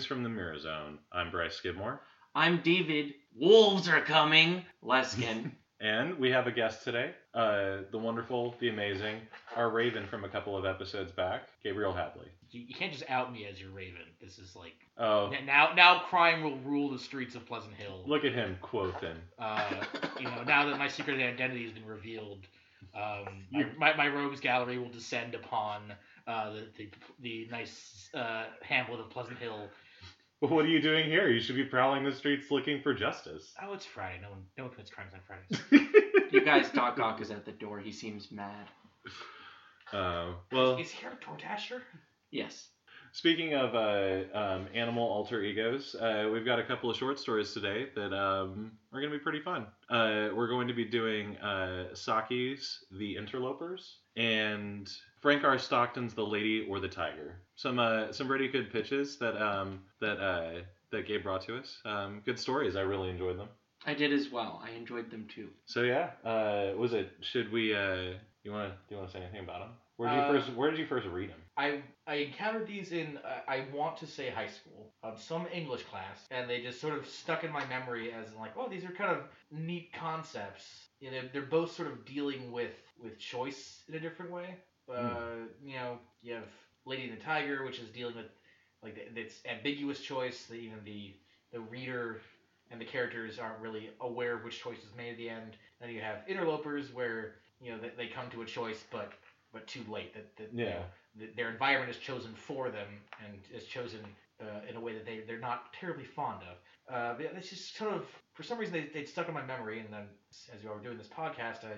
and greetings from the Mirror Zone. I'm Bryce Skidmore, I'm David. Wolves are coming. Leskin. and we have a guest today, uh, the wonderful, the amazing, our Raven from a couple of episodes back, Gabriel Hadley. You, you can't just out me as your Raven. This is like Oh, n- now now crime will rule the streets of Pleasant Hill. look at him quoting. Uh, you know now that my secret identity has been revealed, um, my, You- my, my rogues gallery will descend upon uh, the, the the nice uh, hamlet of Pleasant Hill. What are you doing here? You should be prowling the streets looking for justice. Oh, it's Friday. No one no one commits crimes on Fridays. you guys, Doc Ock is at the door. He seems mad. Uh, well, is here a DoorDasher? Yes. Speaking of uh, um, animal alter egos, uh, we've got a couple of short stories today that um, are going to be pretty fun. Uh, we're going to be doing uh, Saki's The Interlopers and Frank R. Stockton's The Lady or the Tiger. Some uh, some pretty good pitches that um, that uh, that Gabe brought to us. Um, good stories. I really enjoyed them. I did as well. I enjoyed them too. So yeah, uh, was it? Should we? Uh, you want to? Do you want to say anything about them? Where did you Uh, first? Where did you first read them? I I encountered these in uh, I want to say high school, um, some English class, and they just sort of stuck in my memory as like, oh, these are kind of neat concepts. You know, they're both sort of dealing with with choice in a different way. Uh, You know, you have Lady and the Tiger, which is dealing with like it's ambiguous choice. That even the the reader and the characters aren't really aware of which choice is made at the end. Then you have Interlopers, where you know they, they come to a choice, but but too late. That, that you Yeah. know, th- their environment is chosen for them and is chosen uh, in a way that they, they're not terribly fond of. Uh, but yeah, it's just sort of, for some reason, they, they'd stuck in my memory. And then as we were doing this podcast, I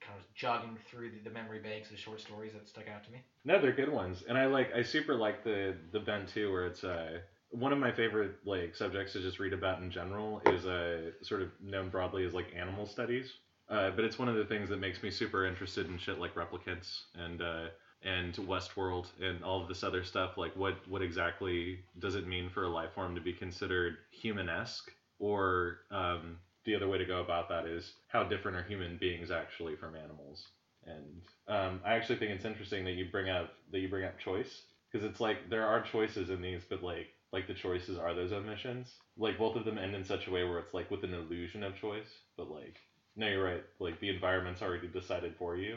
kind of was jogging through the, the memory banks of short stories that stuck out to me. No, they're good ones, and I like. I super like the the Ben too, where it's uh one of my favorite like subjects to just read about in general is uh sort of known broadly as like animal studies. Uh, but it's one of the things that makes me super interested in shit like replicants and uh, and Westworld and all of this other stuff. Like, what what exactly does it mean for a life form to be considered human-esque, or um, the other way to go about that is how different are human beings actually from animals? And um, I actually think it's interesting that you bring up that you bring up choice because it's like there are choices in these, but like like the choices are those omissions. Like both of them end in such a way where it's like with an illusion of choice, but like no, you're right. Like the environment's already decided for you.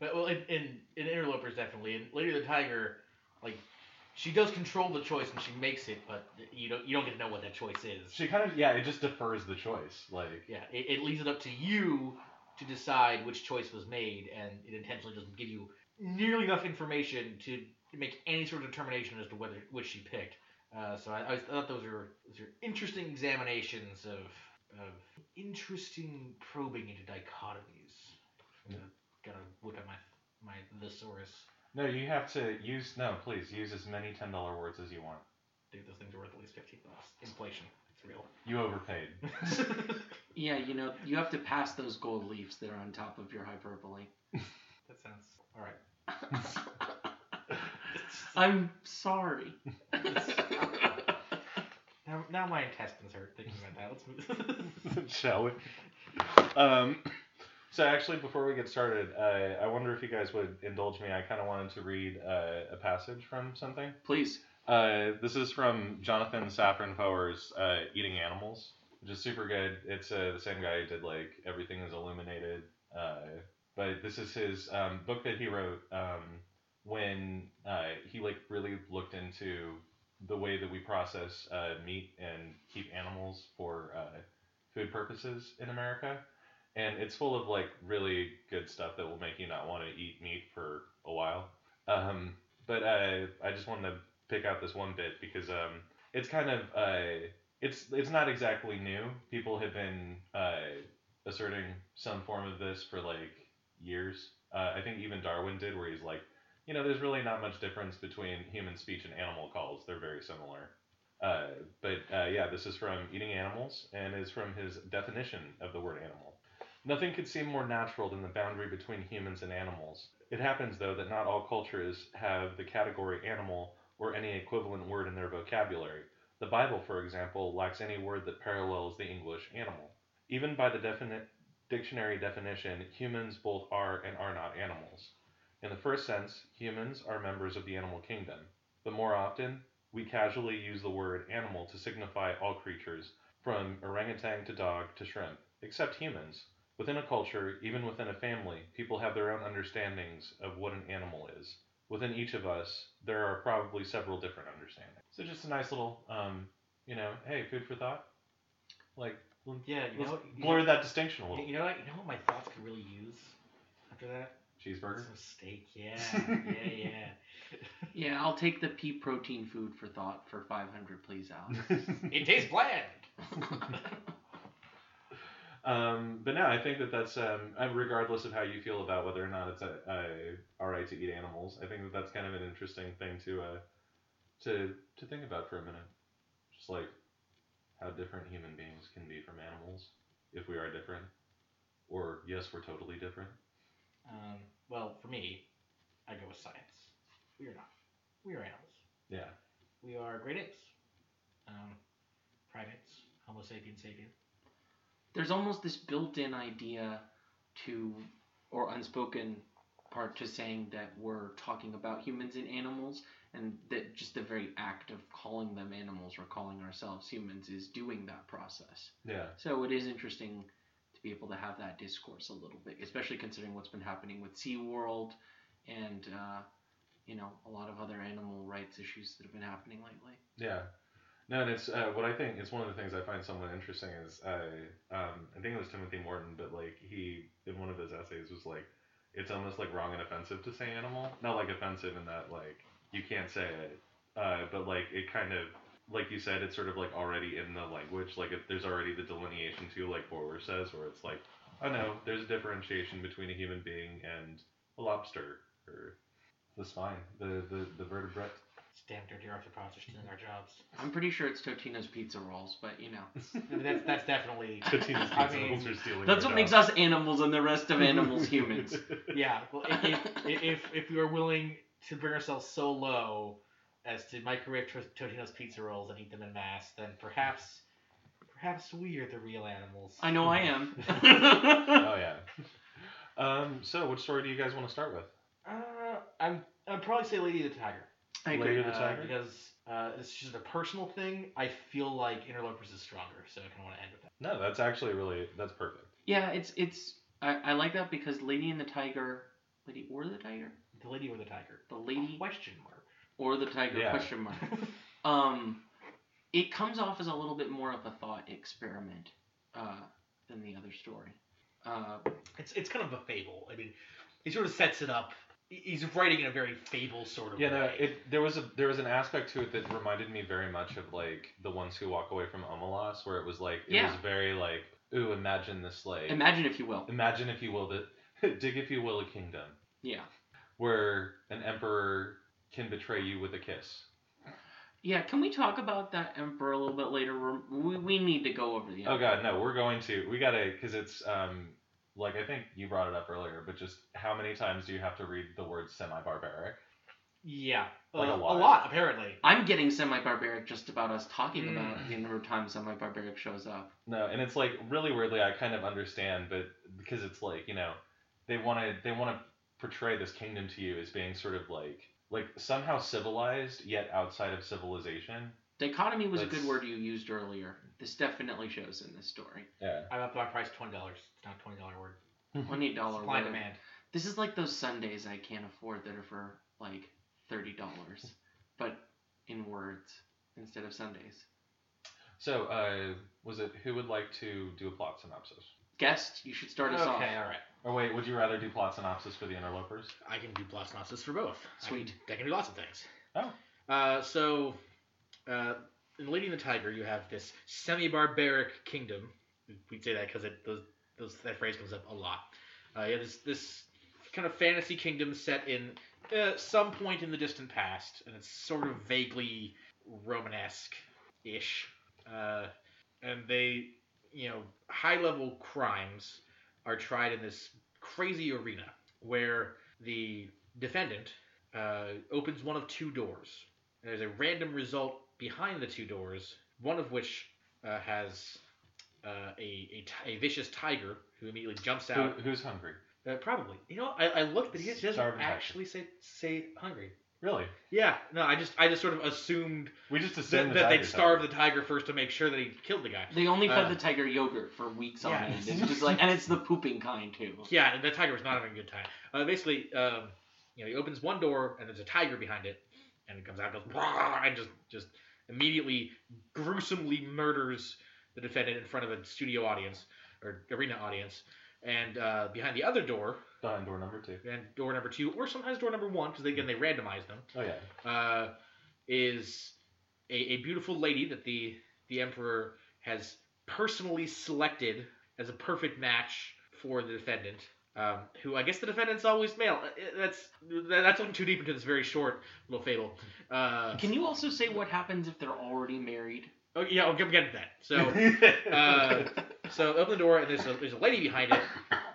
But, well, in, in, in Interlopers, definitely. and Lady the Tiger, like, she does control the choice and she makes it, but you don't, you don't get to know what that choice is. She kind of yeah, it just defers the choice. Like Yeah, it, it leaves it up to you to decide which choice was made, and it intentionally doesn't give you nearly enough information to make any sort of determination as to whether which she picked. Uh, so I, I thought those were, those are interesting examinations of of interesting probing into dichotomies. Hmm. I'm gotta whip out my my thesaurus. no, you have to use no, please use as many ten dollar words as you want. Dude, those things are worth at least fifteen bucks. Inflation, it's real. You overpaid. Yeah, you know, you have to pass those gold leaves that are on top of your hyperbole. that sounds all right. I'm sorry. Now, now my intestines hurt thinking about that. Let's move. Shall we? Um, so actually, before we get started, uh, I wonder if you guys would indulge me. I kind of wanted to read uh, a passage from something. Please. Uh, this is from Jonathan Safran Foer's uh, Eating Animals, which is super good. It's uh, the same guy who did like Everything is Illuminated. Uh, but this is his um, book that he wrote um, when uh, he like really looked into the way that we process uh, meat and keep animals for uh, food purposes in America. And it's full of like really good stuff that will make you not want to eat meat for a while. Um, but uh, I just wanted to pick out this one bit because um, it's kind of uh, it's it's not exactly new. People have been uh, asserting some form of this for like years. Uh, I think even Darwin did, where he's like, you know, there's really not much difference between human speech and animal calls. They're very similar. Uh, but uh, yeah, this is from Eating Animals and is from his definition of the word animal. Nothing could seem more natural than the boundary between humans and animals. It happens, though, that not all cultures have the category animal or any equivalent word in their vocabulary. The Bible, for example, lacks any word that parallels the English animal. Even by the defini- dictionary definition, humans both are and are not animals. In the first sense, humans are members of the animal kingdom, but more often, we casually use the word animal to signify all creatures, from orangutan to dog to shrimp, except humans. Within a culture, even within a family, people have their own understandings of what an animal is. Within each of us, there are probably several different understandings. So just a nice little, um, you know, hey, food for thought. Like, Yeah, you know, you blur know, that distinction a little. you know what? You know what my thoughts could really use after that? Cheeseburger. Some steak. Yeah, yeah, yeah. Yeah, I'll take the pea protein food for thought for 500, please, Alex. It tastes bland. Um, but no, I think that that's um, uh, regardless of how you feel about whether or not it's a, a, all right to eat animals. I think that that's kind of an interesting thing to uh, to to think about for a minute. Just like how different human beings can be from animals, if we are different, or yes, we're totally different. Um, well, for me, I go with science. We are not. We are animals. Yeah, We are great apes. Um, primates. Homo sapiens sapiens. There's almost this built-in idea to, or unspoken part to saying that we're talking about humans and animals, and that just the very act of calling them animals or calling ourselves humans is doing that process. yeah, So it is interesting to be able to have that discourse a little bit, especially considering what's been happening with SeaWorld and, uh, you know, a lot of other animal rights issues that have been happening lately. yeah. No, and it's uh, what I think. It's one of the things I find somewhat interesting is I um, I think it was Timothy Morton, but like he in one of his essays was like, it's almost like wrong and offensive to say animal. Not like offensive in that like you can't say it, uh, but like it kind of like you said, it's sort of like already in the language. Like if there's already the delineation to like Borwer says, where it's like, oh no, there's a differentiation between a human being and a lobster or the spine, the the the vertebrate. These damn dirty arthropods are stealing our jobs. I'm pretty sure it's Totino's Pizza Rolls, but you know. I mean, that's that's definitely. Totino's I pizza mean, rolls are stealing That's our what makes jobs. us animals and the rest of animals humans. Yeah. Well, if, if, if if we are willing to bring ourselves so low as to microwave Tot- Totino's pizza rolls and eat them in mass, then perhaps perhaps we are the real animals. I know I am. oh yeah. Um, so, which story do you guys want to start with? Uh, I'm I'd probably say Lady the Tiger. I agree. Lady the Uh, Tiger? because uh, it's just a personal thing. I feel like Interlopers is stronger, so I kind of want to end with that. No, that's actually really that's perfect. Yeah, it's it's I, I like that because Lady and the Tiger, Lady or the Tiger, The Lady or the Tiger? the Lady Question mark. Or the Tiger Yeah. question mark. Um, it comes off as a little bit more of a thought experiment uh, than the other story. Uh, It's it's kind of a fable. I mean, he sort of sets it up. He's writing in a very fable sort of Yeah, no, way. it there was a there was an aspect to it that reminded me very much of like the ones who walk away from Omelas, where it was like it Yeah. was very like, ooh, imagine this like imagine if you will. imagine if you will that dig if you will a kingdom Yeah. where an emperor can betray you with a kiss. Yeah, can we talk about that emperor a little bit later? We're, we we need to go over the. Oh god, no, we're going to we gotta because it's um like I think you brought it up earlier, but just how many times do you have to read the word semi-barbaric? yeah, Like a uh, lot. A lot, apparently. I'm getting semi-barbaric just about us talking Mm. about the number of times semi-barbaric shows up. No, and it's like really weirdly I kind of understand, but because it's like you know they want to they want to portray this kingdom to you as being sort of like like somehow civilized yet outside of civilization. Dichotomy was a good word you used earlier. This definitely shows in this story. Yeah. I upped my price twenty dollars. It's not a twenty dollar word. Twenty dollar Supply and word. demand. This is like those sundaes I can't afford that are for like thirty dollars, but in words instead of sundaes. So uh, was it who would like to do a plot synopsis? Guest, you should start us off. Okay, all right. Or wait, would you rather do plot synopsis for the interlopers? I can do plot synopsis for both. Sweet. I can, I can do lots of things. Oh. Uh, so, uh, in Lady and the Tiger, you have this semi-barbaric kingdom. We'd say that because those, those that phrase comes up a lot. Uh, you have this this kind of fantasy kingdom set in uh, some point in the distant past, and it's sort of vaguely Romanesque ish. Uh, and they, you know, high level crimes are tried in this crazy arena where the defendant uh, opens one of two doors. There's a random result behind the two doors, one of which uh, has uh, a, a, vicious tiger who immediately jumps Who, out. who's hungry? Uh, probably. You know, I, I looked, but he doesn't Starving tiger. actually say say hungry. Really? Yeah, no, I just I just sort of assumed We just that, assumed the that they'd starve hungry. the tiger first to make sure that he killed the guy. They only fed Uh, the tiger yogurt for weeks on yeah. end. It's just like, and it's the pooping kind too. Yeah, and the tiger was not having a good time. Uh, basically, um, you know, he opens one door and there's a tiger behind it, and it comes out, and goes, "Rah," and just just immediately gruesomely murders the defendant in front of a studio audience or arena audience. And uh, behind the other door, Behind door number two. and door number two, or sometimes door number one, because again they randomize them, Oh yeah. uh, is a, a beautiful lady that the the emperor has personally selected as a perfect match for the defendant. Um, who I guess the defendant's always male. Uh, That's that's looking too deep into this very short little fable. Uh, Can you also say what happens if they're already married? oh yeah, I'll get, get to that. So uh, so open the door and there's a, there's a lady behind it.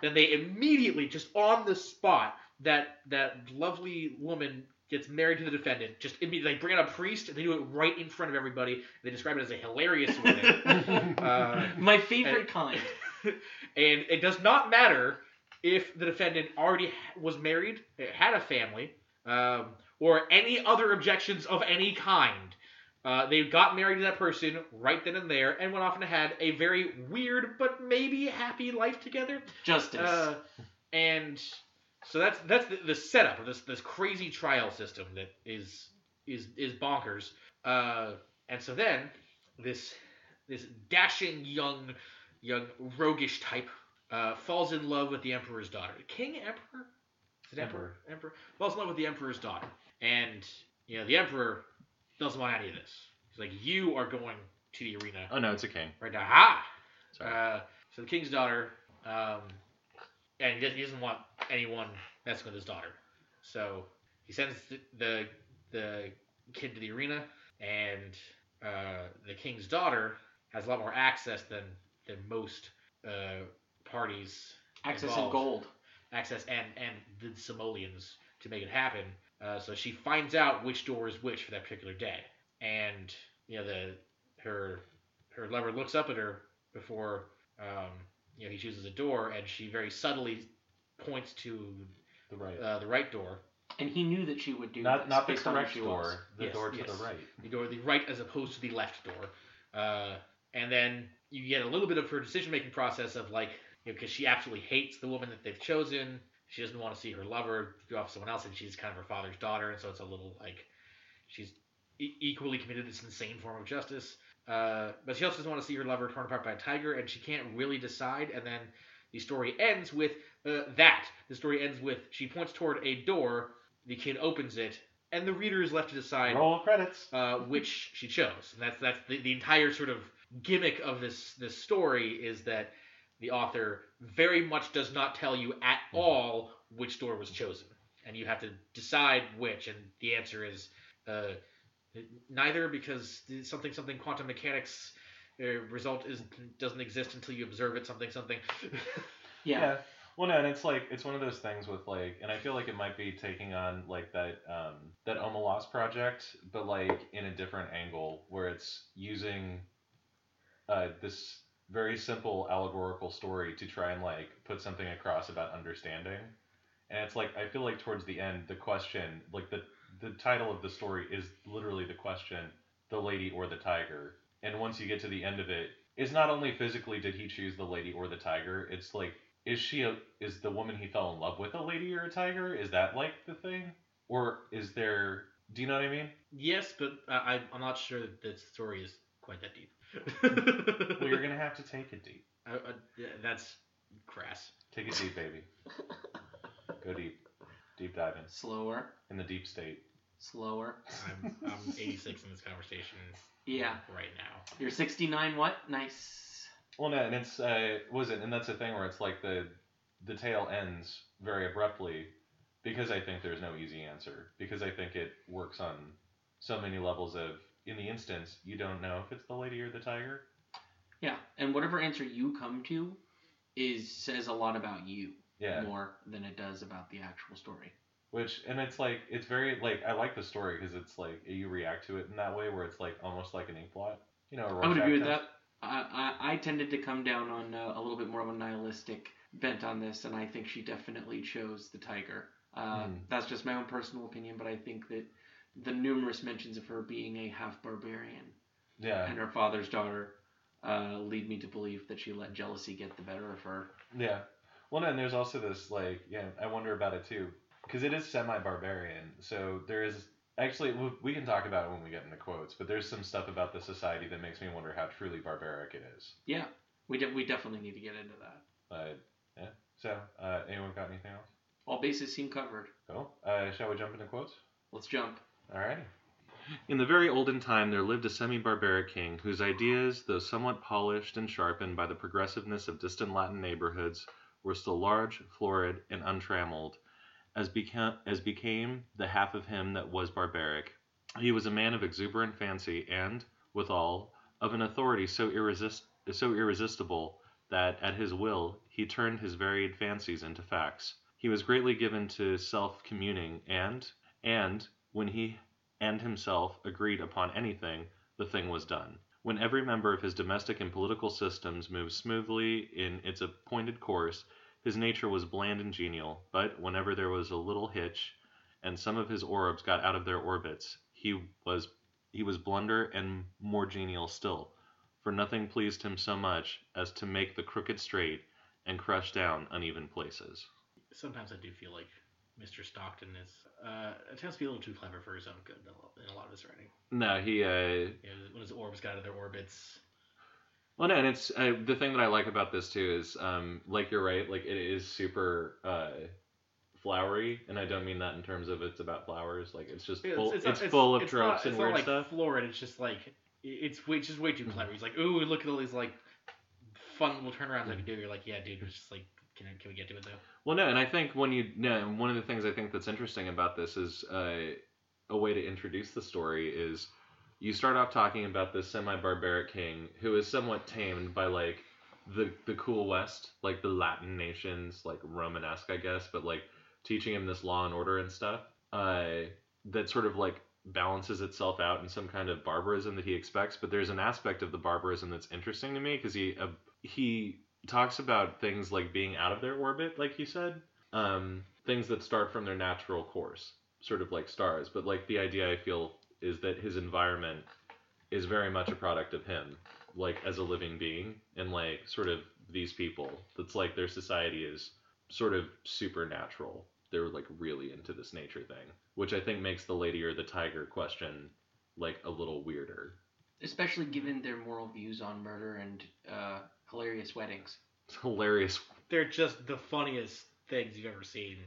Then they immediately, just on the spot, that that lovely woman gets married to the defendant. Just immediately, they bring out a priest and they do it right in front of everybody. They describe it as a hilarious wedding. Uh, My favorite kind. and it does not matter if the defendant already was married, had a family, um, or any other objections of any kind. Uh, they got married to that person right then and there, and went off and had a very weird but maybe happy life together. Justice. Uh, and so that's that's the, the setup of this this crazy trial system that is is is bonkers. Uh, and so then this this dashing young young roguish type uh, falls in love with the emperor's daughter. King emperor? Is it emperor? Emperor falls in love with the emperor's daughter, and you know the emperor doesn't want any of this. He's like, you are going to the arena oh no, it's a king. right now. Ha! Uh, so the king's daughter, um, and he doesn't, he doesn't want anyone messing with his daughter. So he sends the the, the kid to the arena, and uh, the king's daughter has a lot more access than than most uh, parties. Access involved. and gold. Access and and the simoleons to make it happen. Uh, so she finds out which door is which for that particular day, and you know the her her lover looks up at her before um, you know he chooses a door, and she very subtly points to The right. uh, the right door, And he knew that she would do not this not the based correct door. The Yes, door to yes. the right. the door the right as opposed to the left door, uh, and then you get a little bit of her decision making process of like because she absolutely hates the woman that they've chosen. She doesn't want to see her lover go off someone else, and she's kind of her father's daughter, and so it's a little like she's e- equally committed to this insane form of justice. Uh, but she also doesn't want to see her lover torn apart by a tiger, and she can't really decide. And then the story ends with uh, that. The story ends with she points toward a door, the kid opens it, and the reader is left to decide Roll credits. uh, which she chose. And that's that's the, the entire sort of gimmick of this this story is that the author very much does not tell you at all which door was chosen, and you have to decide which. And the answer is uh, neither, because something something quantum mechanics uh, result is doesn't exist until you observe it. Something something. Yeah. Well, no, and it's like it's one of those things with like, and I feel like it might be taking on like that um, that Omelas project, but like in a different angle, where it's using uh, this very simple allegorical story to try and like put something across about understanding. And it's like I feel like towards the end, the question, like the the title of the story is literally the question, the lady or the tiger. And once you get to the end of it, it's not only physically did he choose the lady or the tiger, it's like is she a is the woman he fell in love with a lady or a tiger? Is that like the thing? Or is there do you know what I mean? yes, but I, I'm not sure that the story is quite that deep. Well you're gonna have to take it deep. I, I, yeah, that's crass. Take it deep, baby. Go deep. Deep diving. Slower. In the deep state. Slower. I'm I'm 86 in this conversation Yeah. right now. You're 69. What? Nice. Well, no, and it's uh, was it, and that's the thing where it's like the the tale ends very abruptly because I think there's no easy answer because I think it works on so many levels of in the instance you don't know if it's the lady or the tiger. Yeah. And whatever answer you come to is says a lot about you Yeah, more than it does about the actual story. which and it's like it's very like I like the story because it's like you react to it in that way where it's like almost like an ink blot. You know, a I would agree with that. I, I, I tended to come down on uh, a little bit more of a nihilistic bent on this, and I think she definitely chose the tiger. Uh, Hmm. That's just my own personal opinion, but I think that the numerous mentions of her being a half barbarian Yeah. and her father's daughter uh, lead me to believe that she let jealousy get the better of her. Yeah. Well, and there's also this like, yeah, I wonder about it too, because it is semi-barbarian. So there is actually we- we can talk about it when we get into quotes, but there's some stuff about the society that makes me wonder how truly barbaric it is. Yeah, we, de- we definitely need to get into that. But yeah. So uh, anyone got anything else? All bases seem covered. Cool. Uh, shall we jump into quotes? Let's jump. Alrighty. In the very olden time, there lived a semi barbaric king whose ideas, though somewhat polished and sharpened by the progressiveness of distant Latin neighborhoods, were still large, florid, and untrammeled, as, beca- as became the half of him that was barbaric. He was a man of exuberant fancy, and, withal, of an authority so, irresist- so irresistible that, at his will, he turned his varied fancies into facts. He was greatly given to self communing, and, and, when he and himself agreed upon anything, the thing was done. When every member of his domestic and political systems moved smoothly in its appointed course, his nature was bland and genial, but whenever there was a little hitch, and some of his orbs got out of their orbits, he was he was blunder and more genial still, for nothing pleased him so much as to make the crooked straight and crush down uneven places. Sometimes I do feel like Mr. Stockton is uh, attempts to be a little too clever for his own good in a lot- in a lot of his writing. No, he uh, You know, when his orbs got out of their orbits. Well, no, and it's uh, the thing that I like about this too is, um, like you're right, like it is super uh, flowery, and I don't mean that in terms of it's about flowers. Like it's just full, it's, not- full of it's tropes not, and it's weird like stuff. florid. It's just like it's way, just way too clever. He's like, ooh, look at all these like fun little turnarounds I can do. You're like, yeah, dude. It's just like, can can we get to it though? Well, no, and I think when you, no, one of the things I think that's interesting about this is uh, a way to introduce the story is you start off talking about this semi-barbaric king who is somewhat tamed by like the the cool West, like the Latin nations, like Romanesque, I guess, but like teaching him this law and order and stuff. Uh, that sort of like balances itself out in some kind of barbarism that he expects. But there's an aspect of the barbarism that's interesting to me because he uh, he talks about things like being out of their orbit, like you said, um, things that start from their natural course, sort of like stars. But like the idea I feel is that his environment is very much a product of him, like as a living being, and like sort of these people. That's like their society is sort of supernatural. They're like really into this nature thing, which I think makes the lady or the tiger question like a little weirder. Especially given their moral views on murder and uh, hilarious weddings. It's hilarious. They're just the funniest things you've ever seen.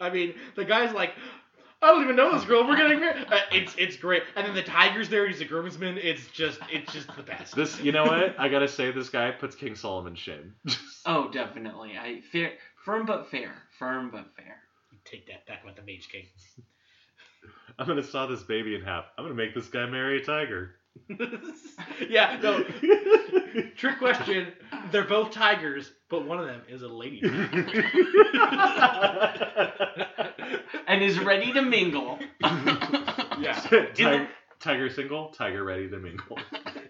I mean, the guy's like. I don't even know this girl. We're getting married. Uh, it's it's great. And then the tiger's there. He's a groomsman. It's just it's just the best. This, you know what? I gotta say, this guy puts King Solomon shame. Oh, definitely. I fair, firm but fair. Firm but fair. Take that back with the Mage King. I'm gonna saw this baby in half. I'm gonna make this guy marry a tiger. yeah, no. Trick question. They're both tigers, but one of them is a lady. And is ready to mingle. yeah. tiger, tiger single, tiger ready to mingle.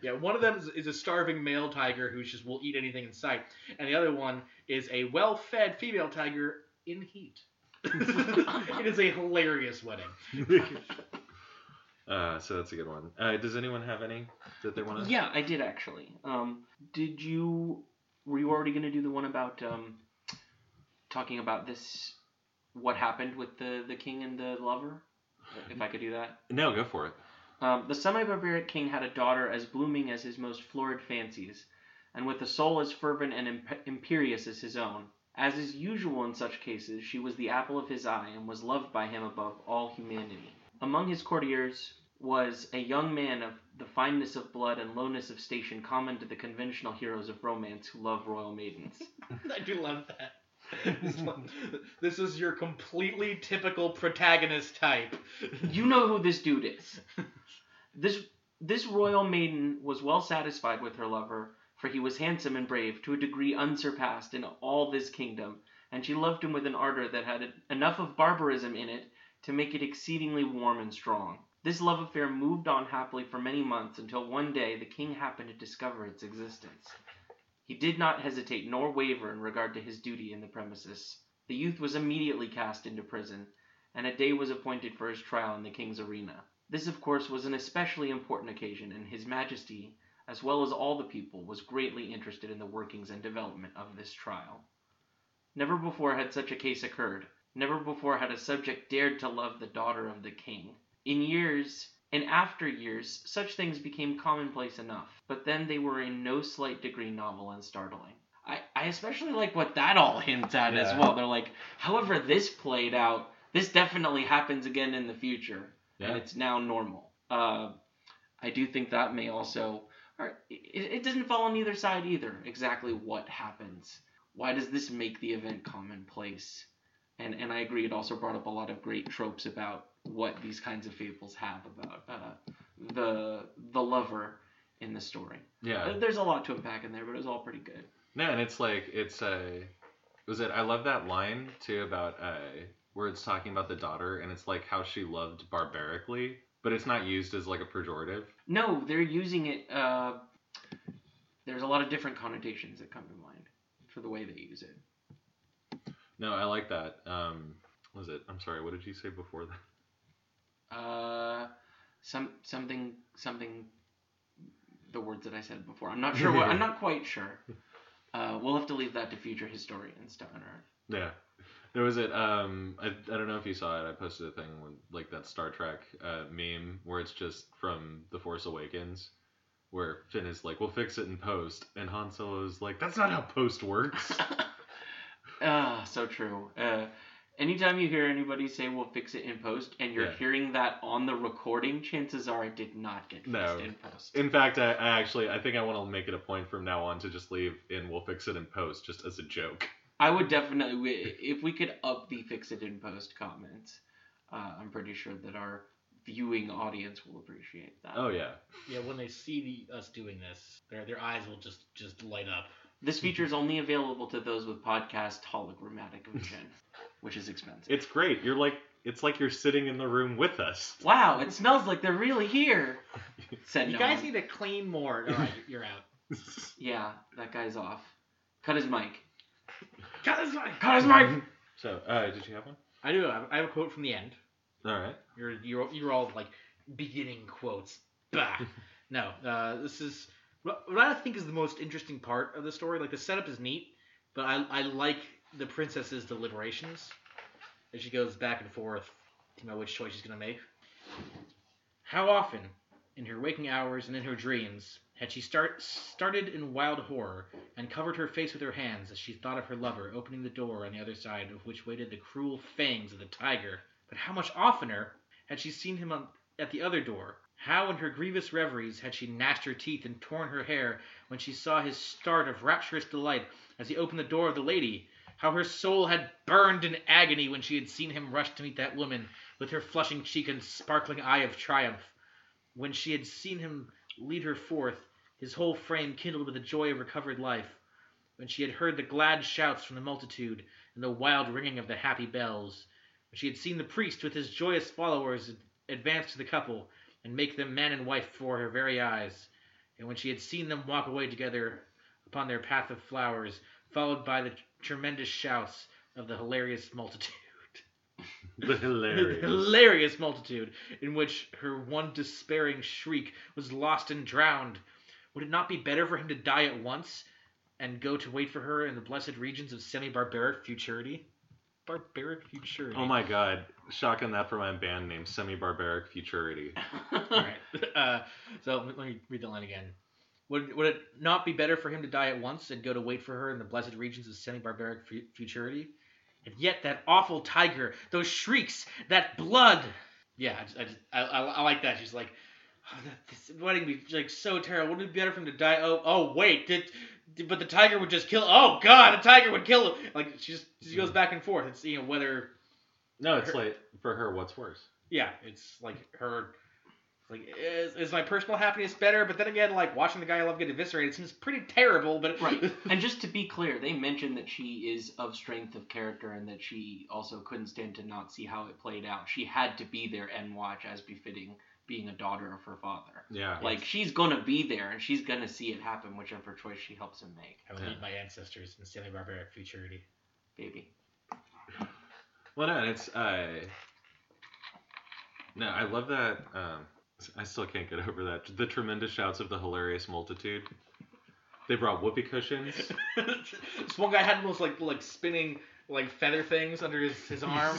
Yeah, one of them is, is a starving male tiger who just will eat anything in sight, and the other one is a well-fed female tiger in heat. it is a hilarious wedding. Uh, so that's a good one. Uh, does anyone have any that they want to? Yeah, I did actually. Um, did you? Were you already gonna do the one about um, talking about this? What happened with the the king and the lover? If I could do that. No, go for it. Um, the semi-barbaric king had a daughter as blooming as his most florid fancies, and with a soul as fervent and imp- imperious as his own. As is usual in such cases, she was the apple of his eye and was loved by him above all humanity. Among his courtiers was a young man of the fineness of blood and lowness of station common to the conventional heroes of romance who love royal maidens. I do love that. this is your completely typical protagonist type. you know who this dude is. This this royal maiden was well satisfied with her lover, for he was handsome and brave to a degree unsurpassed in all this kingdom, and she loved him with an ardor that had enough of barbarism in it to make it exceedingly warm and strong. This love affair moved on happily for many months until one day the king happened to discover its existence. He did not hesitate nor waver in regard to his duty in the premises. The youth was immediately cast into prison, and a day was appointed for his trial in the king's arena. This, of course, was an especially important occasion, and His Majesty, as well as all the people, was greatly interested in the workings and development of this trial. Never before had such a case occurred. Never before had a subject dared to love the daughter of the king. In years and after years, such things became commonplace enough, but then they were in no slight degree novel and startling. I, I especially like what that all hints at as well. They're like, however this played out, this definitely happens again in the future, and it's now normal. Uh, I do think that may also, or it, it doesn't fall on either side either. Exactly what happens? Why does this make the event commonplace? And and I agree. It also brought up a lot of great tropes about what these kinds of fables have about uh, the the lover in the story. Yeah. There's a lot to unpack in there, but it was all pretty good. No, and it's like it's a was it I love that line too about uh where it's talking about the daughter and it's like how she loved barbarically, but it's not used as like a pejorative. No, they're using it. Uh, there's a lot of different connotations that come to mind for the way they use it. No, I like that. Um was it? I'm sorry, what did you say before that? Uh, some something something. The words that I said before. I'm not sure. What, I'm not quite sure. Uh, we'll have to leave that to future historians to unearth. Yeah. There was it. Um, I, I don't know if you saw it. I posted a thing with like that Star Trek uh, meme where it's just from The Force Awakens, where Finn is like, "We'll fix it in post," and Han Solo is like, "That's not how post works." Ah, so true. Uh, anytime you hear anybody say we'll fix it in post, and you're Yeah. hearing that on the recording, chances are it did not get fixed No. in post. in fact, I, I actually I think I want to make it a point from now on to just leave in "We'll fix it in post" just as a joke. I would definitely, if we could up the fix it in post comments, uh, I'm pretty sure that our viewing audience will appreciate that. Oh yeah. Yeah, when they see the, us doing this, their their eyes will just just light up. This feature is only available to those with podcast hologrammatic vision, which is expensive. It's great. You're like it's like you're sitting in the room with us. wow, it smells like they're really here. Said You no guys one. need to clean more. All right, you're out. Yeah, that guy's off. Cut his mic. Cut his mic. Cut his mic. So, uh, did you have one? I do. have- I have a quote from the end. All right. You're you're you're all like beginning quotes. Bah. no, uh, this is what I think is the most interesting part of the story. Like the setup is neat, but I I like the princess's deliberations as she goes back and forth, thinking about which choice she's gonna make. How often, in her waking hours and in her dreams, had she start started in wild horror and covered her face with her hands as she thought of her lover opening the door on the other side of which waited the cruel fangs of the tiger. But how much oftener had she seen him on, at the other door? How in her grievous reveries had she gnashed her teeth and torn her hair when she saw his start of rapturous delight as he opened the door of the lady? How her soul had burned in agony when she had seen him rush to meet that woman with her flushing cheek and sparkling eye of triumph. When she had seen him lead her forth, his whole frame kindled with the joy of recovered life. When she had heard the glad shouts from the multitude and the wild ringing of the happy bells. When she had seen the priest with his joyous followers advance to the couple and make them man and wife before her very eyes. And when she had seen them walk away together upon their path of flowers, followed by the tremendous shouts of the hilarious multitude. The hilarious. hilarious multitude in which her one despairing shriek was lost and drowned. Would it not be better for him to die at once and go to wait for her in the blessed regions of semi-barbaric futurity? Barbaric futurity. Oh my god. Shotgun that for my band name, Semi Barbaric Futurity. All right. Uh, so let me read the line again. Would, would it not be better for him to die at once and go to wait for her in the blessed regions of semi-barbaric fu- futurity? And yet that awful tiger, those shrieks, that blood. Yeah, I, just, I, just, I, I, I like that. She's like, oh, that, this wedding would be like so terrible. Wouldn't it be better for him to die? Oh, oh, wait, did- but the tiger would just kill. Oh God, the tiger would kill him. Like she just she goes mm-hmm. back and forth. It's you know whether No, it's Her- like for her, what's worse? yeah, it's like her. Like, is, is my personal happiness better? But then again, like watching the guy I love get eviscerated seems pretty terrible. But right. And just to be clear, they mentioned that she is of strength of character and that she also couldn't stand to not see how it played out. She had to be there and watch as befitting being a daughter of her father. Yeah. Like she's gonna be there and she's gonna see it happen, whichever choice she helps him make, I will Yeah. meet my ancestors in semi-barbaric futurity. baby. Well, no, and it's uh, No, I love that. Um, I still can't get over that. The tremendous shouts of the hilarious multitude. They brought whoopee cushions. this one guy had those like like spinning like feather things under his, his arm,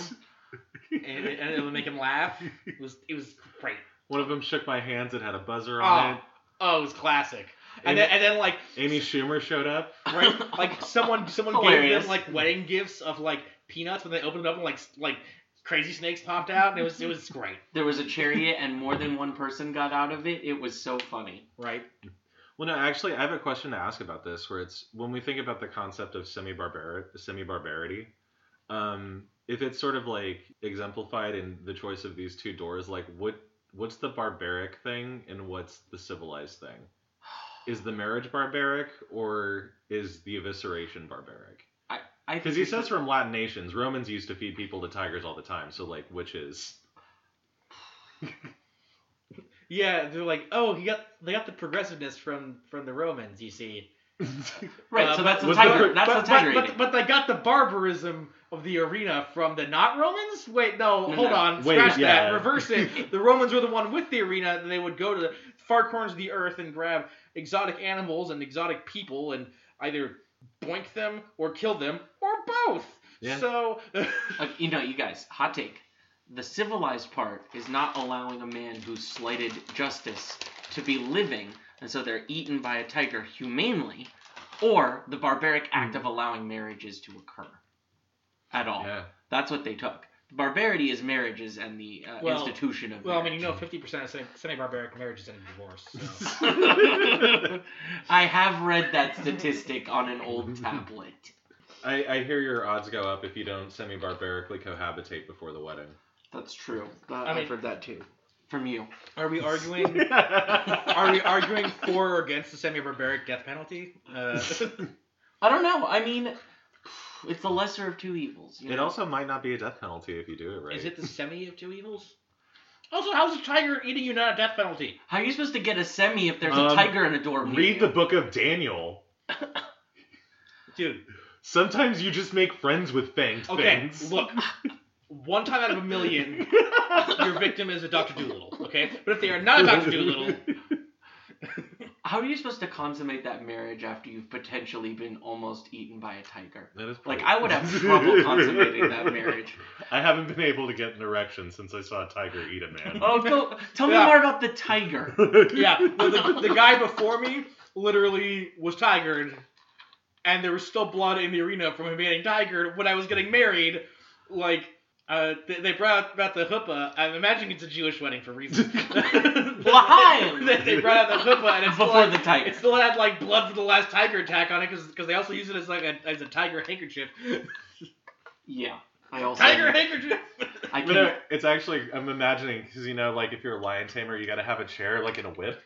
and, it- and it would make him laugh. It was it was great. One of them shook my hands. It had a buzzer on Oh, it. oh, it was classic. And then, and then like Amy Schumer showed up. right, like someone someone gave Hilarious. them like wedding gifts of like peanuts when they opened it up and like like crazy snakes popped out and it was it was great. There was a chariot and more than one person got out of it. It was so funny. Right. Well, no, actually, I have a question to ask about this. Where it's when we think about the concept of semi-barbaric, semi-barbarity, um, if it's sort of like exemplified in the choice of these two doors, like what what's the barbaric thing and what's the civilized thing? Is the marriage barbaric or is the evisceration barbaric? I Because he says from Latin nations, Romans used to feed people to tigers all the time. So like, which is? Yeah, they're like, oh, he got they got the progressiveness from from the Romans, you see. right. Uh, so that's a was the tiger. that's but, the tiger but, eating. but, but they got the barbarism of the arena from the not Romans? Wait, no, No, hold no. on. Wait, Scratch yeah. that. Reverse it. the Romans were the one with the arena, and they would go to the far corners of the earth and grab exotic animals and exotic people and either boink them or kill them or both. Yeah. So Uh, you know, you guys, hot take. The civilized part is not allowing a man who's slighted justice to be living, and so they're eaten by a tiger humanely, or the barbaric act of allowing marriages to occur at all. Yeah. That's what they took. The barbarity is marriages and the uh, Well- institution of Well, I mean, you know, 50% of semi barbaric marriages end in divorce. So. I have read that statistic on an old tablet. I, I hear your odds go up if you don't semi-barbarically cohabitate before the wedding. That's true. I mean- I've heard that too. From you. Are we arguing? Are we arguing for or against the semi-barbaric death penalty? Uh, I don't know. I mean, it's the lesser of two evils. You It know? also might not be a death penalty if you do it right. Is it the semi of two evils? Also, how's a tiger eating you not a death penalty? How are you supposed to get a semi if there's Um, a tiger in a door? near Read you? the book of Daniel. Dude, Sometimes you just make friends with fanged okay, things. look. One time out of a million, your victim is a Dr. Dolittle, okay? But if they are not a Dr. Dolittle, How are you supposed to consummate that marriage after you've potentially been almost eaten by a tiger? That is Like pretty- I would have trouble consummating that marriage. I haven't been able to get an erection since I saw a tiger eat a man. Oh, go, tell me Yeah. more about the tiger. yeah, the, the, the guy before me literally was tigered, and there was still blood in the arena from him being tigered. When I was getting married, like, uh, they, they brought out about the chuppah. I'm imagining it's a Jewish wedding for reasons. Why? they, they brought out the chuppah, and it's still, Before the tiger. it still had like blood from the last tiger attack on it, because they also use it as like a as a tiger handkerchief. Yeah. I also. tiger handkerchief. I But can. no, it's actually I'm imagining because you know like if you're a lion tamer you got to have a chair like in a whip,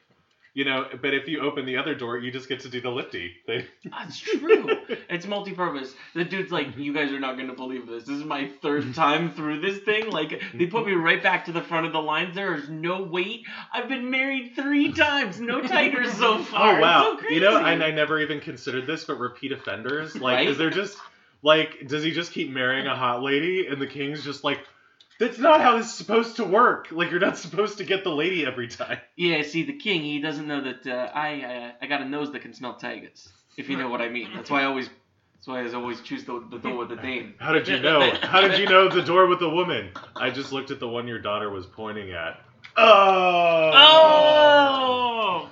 you know. But if you open the other door you just get to do the lifty. That's true. It's multi-purpose. The dude's like, you guys are not gonna believe this. This is my third time through this thing. Like, they put me right back to the front of the lines. There is no wait. I've been married three times. No tigers so oh, far. Oh wow! So you know, and I never even considered this, but repeat offenders. Like, Right? is there just like does he just keep marrying a hot lady and the king's just like, that's not how this is supposed to work. Like you're not supposed to get the lady every time. Yeah, see, the king, he doesn't know that uh, I uh, I got a nose that can smell tigers. If you know what I mean. That's why I always. That's why I always choose the, the door with the dame. How did you know? How did you know the door with the woman? I just looked at the one your daughter was pointing at. Oh. Oh!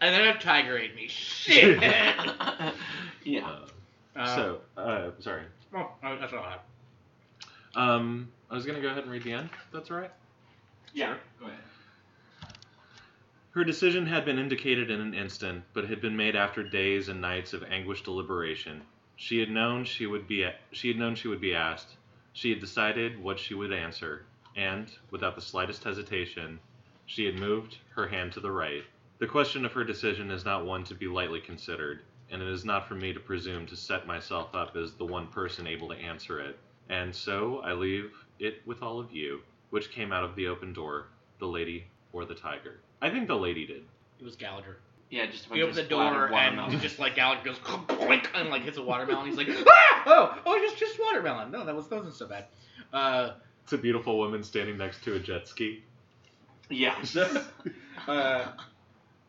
and then a tiger ate me. Shit. yeah. Uh, Uh, so, uh, sorry. oh, oh, that's all I have. Um, I was gonna go ahead and read the end. if That's all right. Yeah. Go ahead. Her decision had been indicated in an instant, but had been made after days and nights of anguished deliberation. She had known she would be she had known she would be asked. She had decided what she would answer, and, without the slightest hesitation, she had moved her hand to the right. The question of her decision is not one to be lightly considered, and it is not for me to presume to set myself up as the one person able to answer it. And so I leave it with all of you, which came out of the open door, the lady or the tiger. I think the lady did. It was Gallagher. Yeah, just a bunch He opens of the door splattered and watermelon. just like Gallagher goes boink and like hits a watermelon. He's like, ah! oh, oh, just just watermelon. No, that was that wasn't so bad. Uh, It's a beautiful woman standing next to a jet ski. Yeah. uh,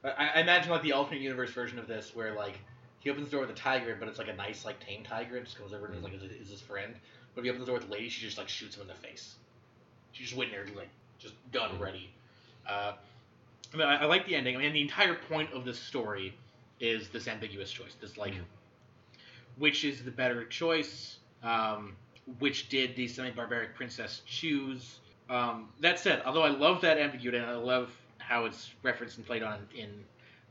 I, I imagine like the alternate universe version of this, where like he opens the door with a tiger, but it's like a nice like tame tiger, and just comes over and is like, is, is his friend. But if he opens the door with lady, she just like shoots him in the face. She just went there like just gun ready. Uh, I, mean, I, I like the ending. I mean, the entire point of this story is this ambiguous choice. This like, Mhm. which is the better choice? Um, which did the semi-barbaric princess choose? Um, that said, although I love that ambiguity and I love how it's referenced and played on in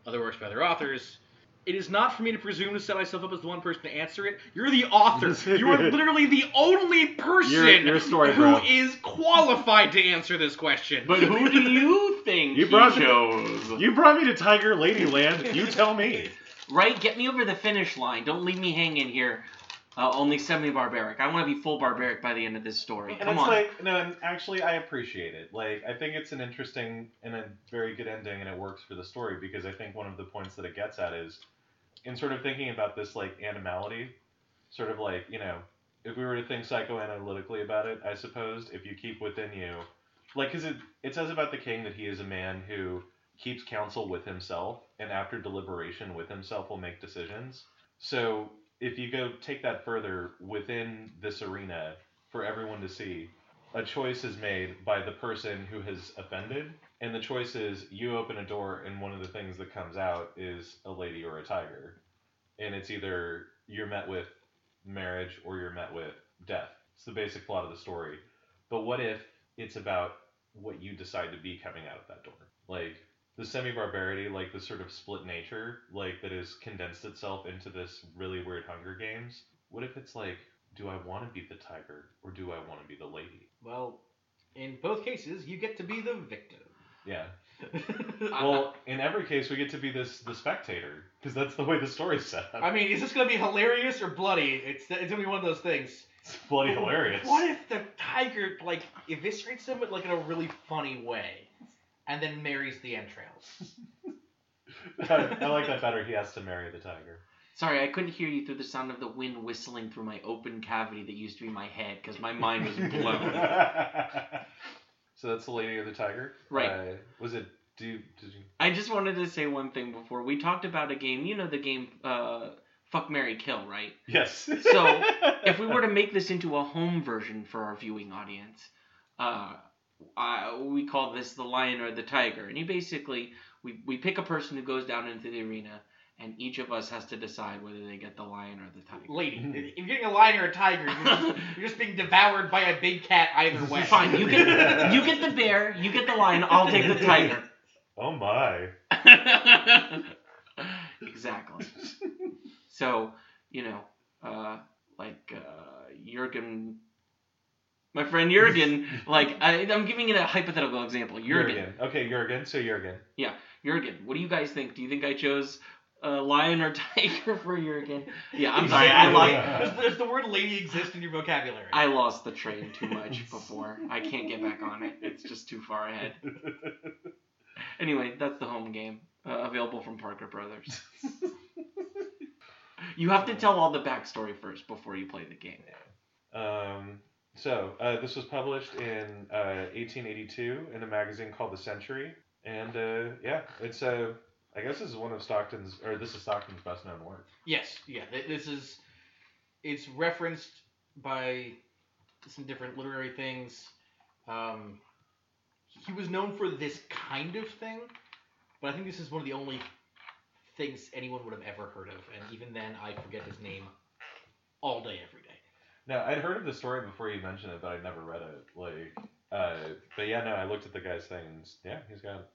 other works by other authors, it is not for me to presume to set myself up as the one person to answer it. You're the author. you are literally the only person You're- you're a story who bro. is qualified to answer this question. But who do you think You he brought me- chose? You brought me to Tiger Ladyland. You tell me. Right? Get me over the finish line. Don't leave me hanging here. Uh, only semi-barbaric. I want to be full barbaric by the end of this story. And Come it's on. like no, and actually I appreciate it. Like I think it's an interesting and a very good ending, and it works for the story because I think one of the points that it gets at is in sort of thinking about this like animality, sort of like you know, if we were to think psychoanalytically about it, I suppose if you keep within you, like because it it says about the king that he is a man who keeps counsel with himself and after deliberation with himself will make decisions. So if you go take that further within this arena for everyone to see, a choice is made by the person who has offended, and the choice is you open a door and one of the things that comes out is a lady or a tiger, and it's either you're met with marriage or you're met with death. It's the basic plot of the story. But what if it's about what you decide to be coming out of that door? Like the semi-barbarity, like the sort of split nature, like that has condensed itself into this really weird Hunger Games. What if it's like, do I want to be the tiger or do I want to be the lady? well, in both cases, you get to be the victim. Yeah. Well, in every case, we get to be this the spectator because that's the way the story's set up. I mean, is this gonna be hilarious or bloody? It's it's gonna be one of those things. it's bloody hilarious. What if the tiger like eviscerates him, but like in a really funny way, and then marries the entrails? I, I like that better. He has to marry the tiger. Sorry, I couldn't hear you through the sound of the wind whistling through my open cavity that used to be my head because my mind was blown. so that's the lady or the tiger. Right. Uh, was it? Do you, did you? I just wanted to say one thing before we talked about a game. You know the game uh, Fuck Mary Kill, right? Yes. So, If we were to make this into a home version for our viewing audience, uh, uh, we call this the lion or the tiger, and you basically we, we pick a person who goes down into the arena, and each of us has to decide whether they get the lion or the tiger. Lady, if you're getting a lion or a tiger, you're just, you're just being devoured by a big cat either way. Fine, you get you get the bear, you get the lion, I'll take the tiger. oh my. exactly. So, you know, uh, like uh, Jurgen, my friend Jurgen, like I, I'm giving it a hypothetical example. Jurgen, Jurgen. Okay, Jurgen. So Jurgen. Yeah, Jurgen, what do you guys think? Do you think I chose uh, lion or tiger for Jurgen? Yeah, I'm sorry, I lost. Does, does the word lady exist in your vocabulary? I lost the train too much before. I can't get back on it. It's just too far ahead. Anyway, that's the home game. Uh, available from Parker Brothers. You have to tell all the backstory first before you play the game. Um, so uh, this was published in uh, 1882 in a magazine called The Century, and uh, yeah, it's uh, I guess this is one of Stockton's, or this is Stockton's best known work. Yes, yeah. th- This is it's referenced by some different literary things. Um, he was known for this kind of thing, but I think this is one of the only things anyone would have ever heard of, and even then, I forget his name all day, every day. No, I'd heard of the story before you mentioned it, but I'd never read it. Like, uh, but yeah, no, I looked at the guy's thing, and yeah, he's got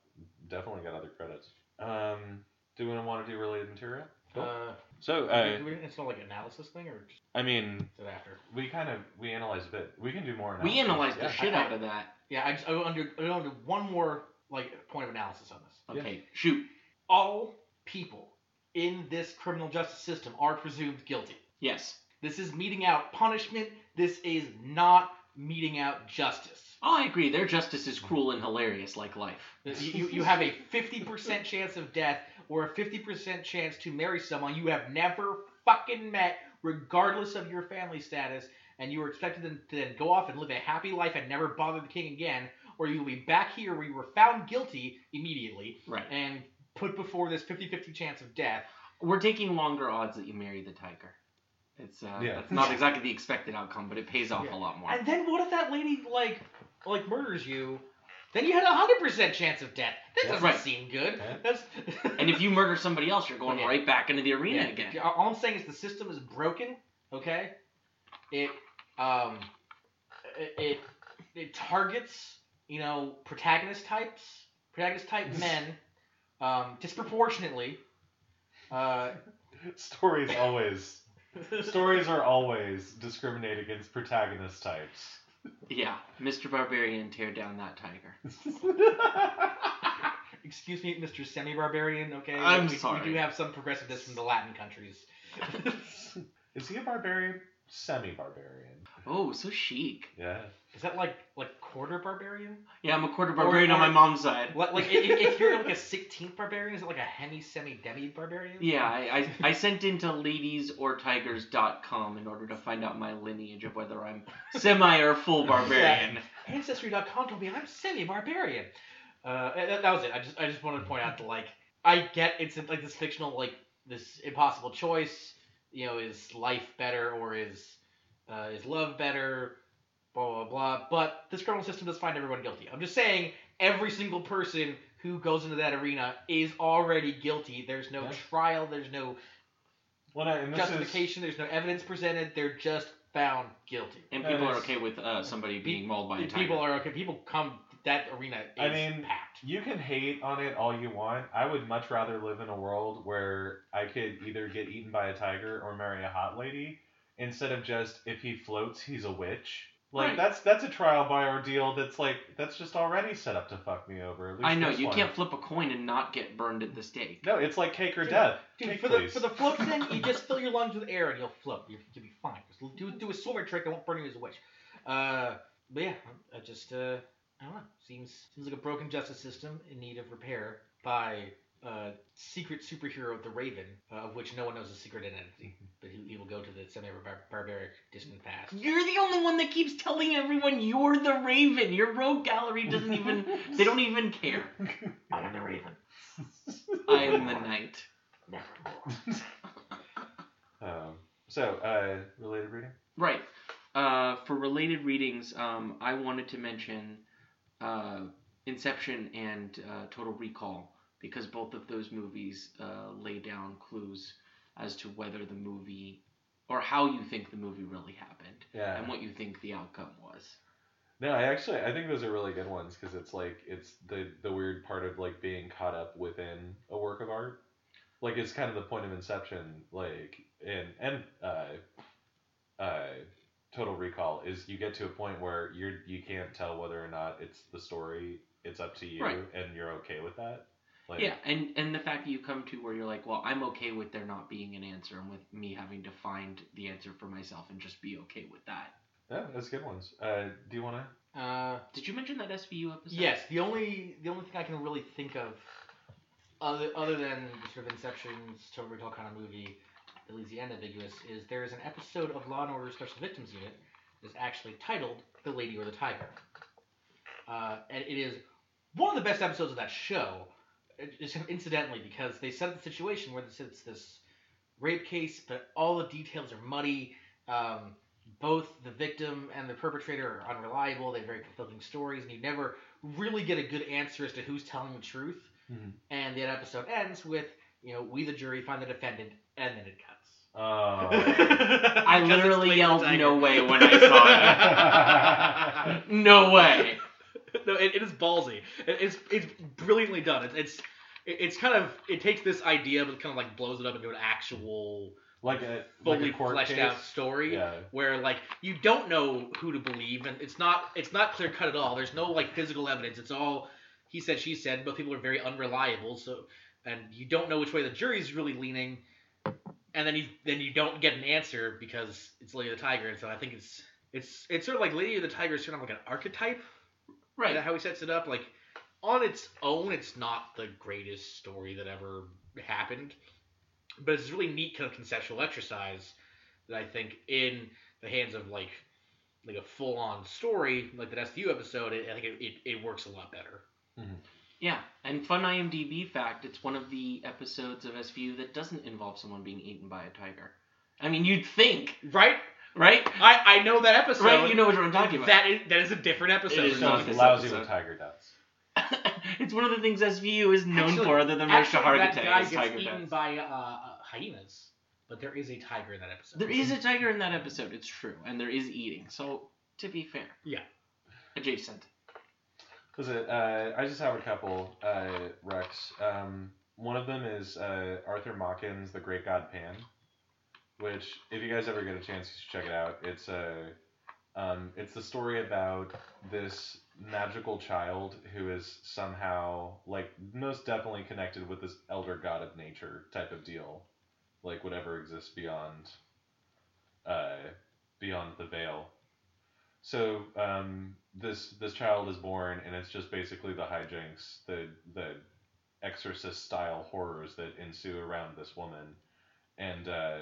definitely got other credits. Um, do we want to do related material? Cool. Uh, So, do uh, we- it's not like an analysis thing, or just I mean, is it after? we kind of we analyzed a bit. We can do more. Analysis. We analysis. analyzed the Yeah. shit out of that. Yeah, I just I go under I go under one more like point of analysis on this. Yeah. Okay, shoot. All people in this criminal justice system are presumed guilty. Yes. This is meeting out punishment. This is not meeting out justice. Oh, I agree. Their justice is cruel and hilarious, like life. You, you, you have a 50% chance of death or a 50% chance to marry someone you have never fucking met, regardless of your family status, and you were expected to, to then go off and live a happy life and never bother the king again, or you'll be back here where you were found guilty immediately Right. and put before this 50-50 chance of death. We're taking longer odds that you marry the tiger. It's uh, Yeah. that's not exactly the expected outcome, but it pays off Yeah. a lot more. And then what if that lady like like murders you? Then you had a hundred percent chance of death. That Yeah. doesn't Right. seem good. Yeah. That's And if you murder somebody else, you're going Okay. right back into the arena Yeah. again. All all I'm saying is the system is broken. Okay, it um it it, it targets you know protagonist types, protagonist type men, um disproportionately. Uh, Stories always. Stories are always discriminate against protagonist types. Yeah, Mr. Barbarian, tear down that tiger. excuse me, Mr. Semi-Barbarian. Okay, I'm we, sorry. We do have some progressiveness from the Latin countries. Is he a barbarian? Semi-barbarian. Oh, so chic. Yeah. Is that like like quarter barbarian? Yeah, I'm a quarter barbarian on or- my mom's side. Like, like i- i- if you're like a sixteenth barbarian, is it like a hemi semi demi barbarian? Yeah, I, I, I sent into ladiesortigers.com in order to find out my lineage of whether I'm semi or full barbarian. Ancestry.com told me I'm semi barbarian. Uh, that, that was it. I just I just wanted to point out that like I get it's like this fictional like this impossible choice. You know, is life better or is uh, is love better? Blah blah blah. But this criminal system does find everyone guilty. I'm just saying every single person who goes into that arena is already guilty. There's no Yeah. trial. There's no Well, no, and this is justification. There's no evidence presented. They're just found guilty. And That people are okay with uh, somebody being mauled by a tiger. People are okay. People come. That arena is I mean, packed. You can hate on it all you want. I would much rather live in a world where I could either get eaten by a tiger or marry a hot lady instead of just if he floats, he's a witch. Like Right. that's that's a trial by ordeal that's like that's just already set up to fuck me over. At least I know, you one. can't flip a coin and not get burned at the stake. No, it's like cake or Dude, death. Dude, Cake, for the for the float thing, you just fill your lungs with air and you'll float. You, you'll be fine. Just do do a swimmer trick that won't burn you as a witch. Uh, but yeah, I just uh, I don't know. Seems seems like a broken justice system in need of repair by uh, secret superhero the Raven, uh, of which no one knows his secret identity, but he, he will go to the semi-barbaric distant past. You're the only one that keeps telling everyone you're the Raven. Your rogue gallery doesn't even. They don't even care. I am the Raven. I am the knight. Um, so, uh, related reading. Right. Uh, for related readings, um, I wanted to mention uh, Inception and uh, Total Recall because both of those movies uh, lay down clues as to whether the movie or how you think the movie really happened Yeah. and what you think the outcome was. No, I actually I think those are really good ones because it's like it's the the weird part of like being caught up within a work of art. Like it's kind of the point of Inception, like in and uh, uh, Total Recall is you get to a point where you're you can't tell whether or not it's the story. It's up to you, Right. and you're okay with that. Like, Yeah, and and the fact that you come to where you're like, well, I'm okay with there not being an answer and with me having to find the answer for myself and just be okay with that. yeah, that's good ones. Uh, do you want to? Uh, Did you mention that SVU episode? Yes, the only the only thing I can really think of, other other than the sort of Inception's Total Recall kind of movie that leaves the end ambiguous, is there is an episode of Law and Order Special Victims Unit that is actually titled "The Lady or the Tiger," uh, and it is one of the best episodes of that show. It- Just incidentally, because they set up the situation where this it's this rape case, but all the details are muddy. Um, both the victim and the perpetrator are unreliable. They have very conflicting stories, and you never really get a good answer as to who's telling the truth. Mhm. And the episode ends with, you know, we the jury find the defendant, and then it cuts. Oh. I literally yelled no way when I saw it. no way. no, it, it is ballsy. It, it's it's brilliantly done. It, it's it, it's kind of it takes this idea but kind of like blows it up into an actual like a fully like a court fleshed case. out story. Yeah. where like you don't know who to believe and it's not it's not clear cut at all there's no like physical evidence it's all he said she said both people are very unreliable so and you don't know which way the jury's really leaning and then you then you don't get an answer because it's lady of the tiger and so i think it's it's it's sort of like lady of the tiger is sort of like an archetype Right. how he sets it up like on its own it's not the greatest story that ever happened but it's a really neat kind of conceptual exercise that i think in the hands of like like a full on story like that SVU episode, it, I think it, it, it works a lot better. Mm-hmm. Yeah, and fun IMDb fact: it's one of the episodes of SVU that doesn't involve someone being eaten by a tiger. I mean, you'd think, Right? right? I, I know that episode. Right, you know what I'm talking about. That is, that is a different episode. is so not it's lousy episode. with tiger deaths. it's one of the things SVU is known Actually- for, other than Mariska Actually, that Hargitay, guy gets tiger eaten deaths. by uh, uh, hyenas, but there is a tiger in that episode. There is a tiger in that episode. It's true, and there is eating. So to be fair, Yeah. adjacent. Was it? Uh, I just have a couple uh, Rex. Um, one of them is uh, Arthur Machen's The Great God Pan, which, if you guys ever get a chance, you should check it out. It's a, um, it's the story about this magical child who is somehow like most definitely connected with this elder god of nature type of deal, like whatever exists beyond, uh, beyond the veil. So um, this this child is born, and it's just basically the hijinks, the the Exorcist style horrors that ensue around this woman, and uh,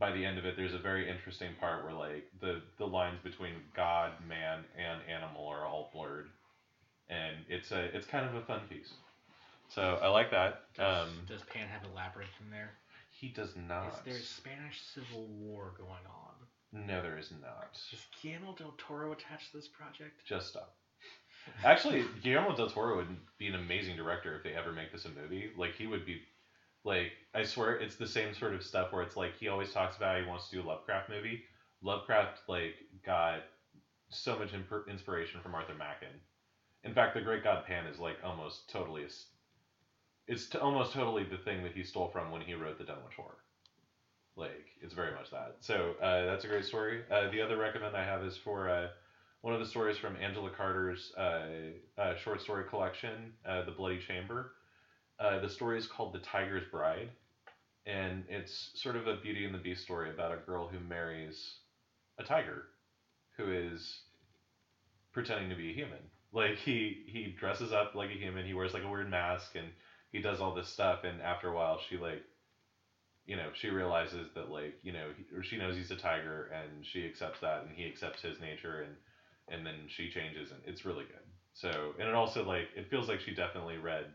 by the end of it, there's a very interesting part where like the the lines between God, man, and animal are all blurred, and it's a it's kind of a fun piece. So I like that. Does, Um, does Pan have a labyrinth in there? he does not. Is there a Spanish Civil War going on? No, there is not. Is Guillermo del Toro attached to this project? Just stop. Actually, Guillermo del Toro would be an amazing director if they ever make this a movie. Like he would be, like I swear, it's the same sort of stuff where it's like he always talks about he wants to do a Lovecraft movie. Lovecraft like got so much imp- inspiration from Arthur Machen. In fact, The Great God Pan is like almost totally, it's t- almost totally the thing that he stole from when he wrote The Donator. Like it's very much that. So uh, that's a great story. Uh, the other recommend I have is for. Uh, one of the stories from Angela Carter's uh, uh, short story collection, uh, The Bloody Chamber. Uh, the story is called The Tiger's Bride, and it's sort of a Beauty and the Beast story about a girl who marries a tiger, who is pretending to be a human. Like he he dresses up like a human, he wears like a weird mask, and he does all this stuff. And after a while, she like, you know, she realizes that like you know, he, or she knows he's a tiger, and she accepts that, and he accepts his nature, and and then she changes and it's really good so and it also like it feels like she definitely read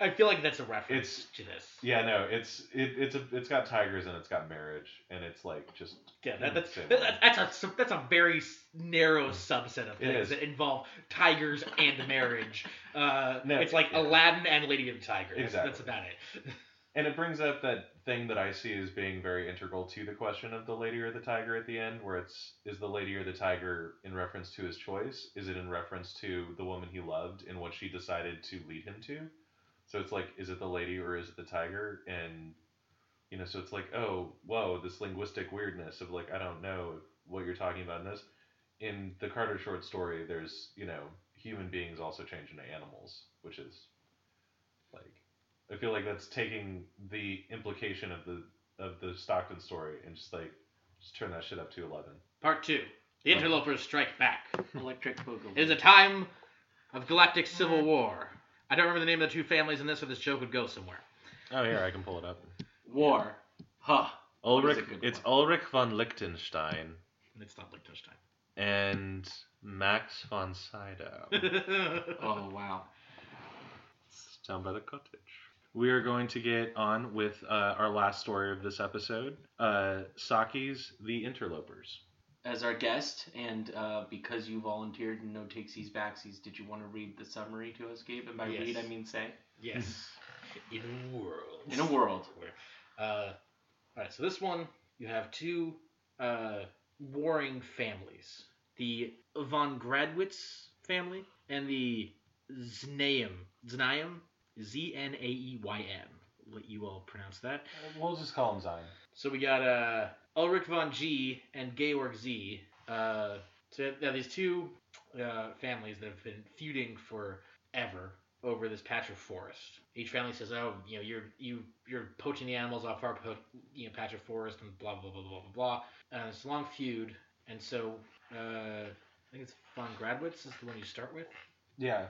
I feel like that's a reference It's- to this. yeah no it's it, it's a it's got tigers and it's got marriage and it's like just Yeah, that, that's that, that's a that's a very narrow subset of things that involve tigers and marriage. Uh, No, it's like yeah. Aladdin and Lady of the Tiger. That's, that's about it. and it brings up that thing that i see as being very integral to the question of the lady or the tiger at the end where it's is the lady or the tiger in reference to his choice is it in reference to the woman he loved and what she decided to lead him to so it's like is it the lady or is it the tiger and you know so it's like oh whoa this linguistic weirdness of like i don't know what you're talking about in this in the carter short story there's you know human beings also change into animals which is like i feel like that's taking the implication of the of the stockton story and just like just turn that shit up to 11 Part two: The Interlopers Strike Back. Electric Boogaloo. It is a time of galactic civil war. I don't remember the name of the two families in this, or this joke would go somewhere. oh here i can pull it up War. Huh. ulrich That is a good it's one. ulrich von lichtenstein It's not Liechtenstein. and max von sydow Oh wow. It's down by the cottage. We are going to get on with uh, our last story of this episode uh, Saki's The Interlopers. As our guest, and uh, because you volunteered and no takesies backsies, did you want to read the summary to us, Gabe? And by Yes. read, I mean say. yes. In a world. In a world. Uh, all right, so this one you have two uh, warring families: the von Gradwitz family and the Znaeym. Znaeym, Z N A E Y M. Let you all pronounce that. We'll just call him Zion. So we got uh, Ulrich von G and Georg Z. Uh, so now these two uh, families that have been feuding forever over this patch of forest. Each family says, "Oh, you know, you're you you're poaching the animals off our po- you know patch of forest and blah blah blah blah blah blah." And it's a long feud, and so uh, I think it's von Gradwitz is the one you start with. Yeah.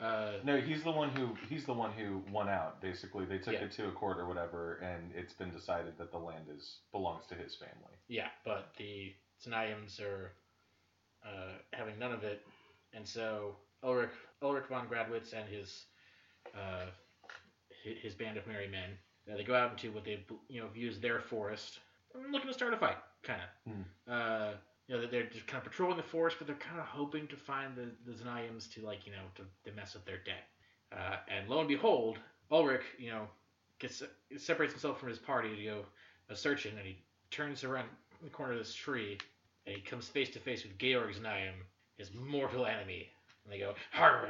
Uh, No, he's the one who he's the one who won out. Basically, they took Yeah. it to a court or whatever, and it's been decided that the land is belongs to his family. Yeah, but the Znaeyms are uh, having none of it, and so Ulrich Ulrich von Gradwitz and his uh, his band of merry men uh, they go out into what they you know view as their forest, looking to start a fight, kind of. Hmm. Uh, you know, they're just kind of patrolling the forest, but they're kind of hoping to find the the Znaeyms to like you know to, to mess up their day. Uh, and lo and behold, Ulrich, you know, gets separates himself from his party to go a searching, and he turns around the corner of this tree, and he comes face to face with Georg Znaeym, his mortal enemy. And they go, "Har."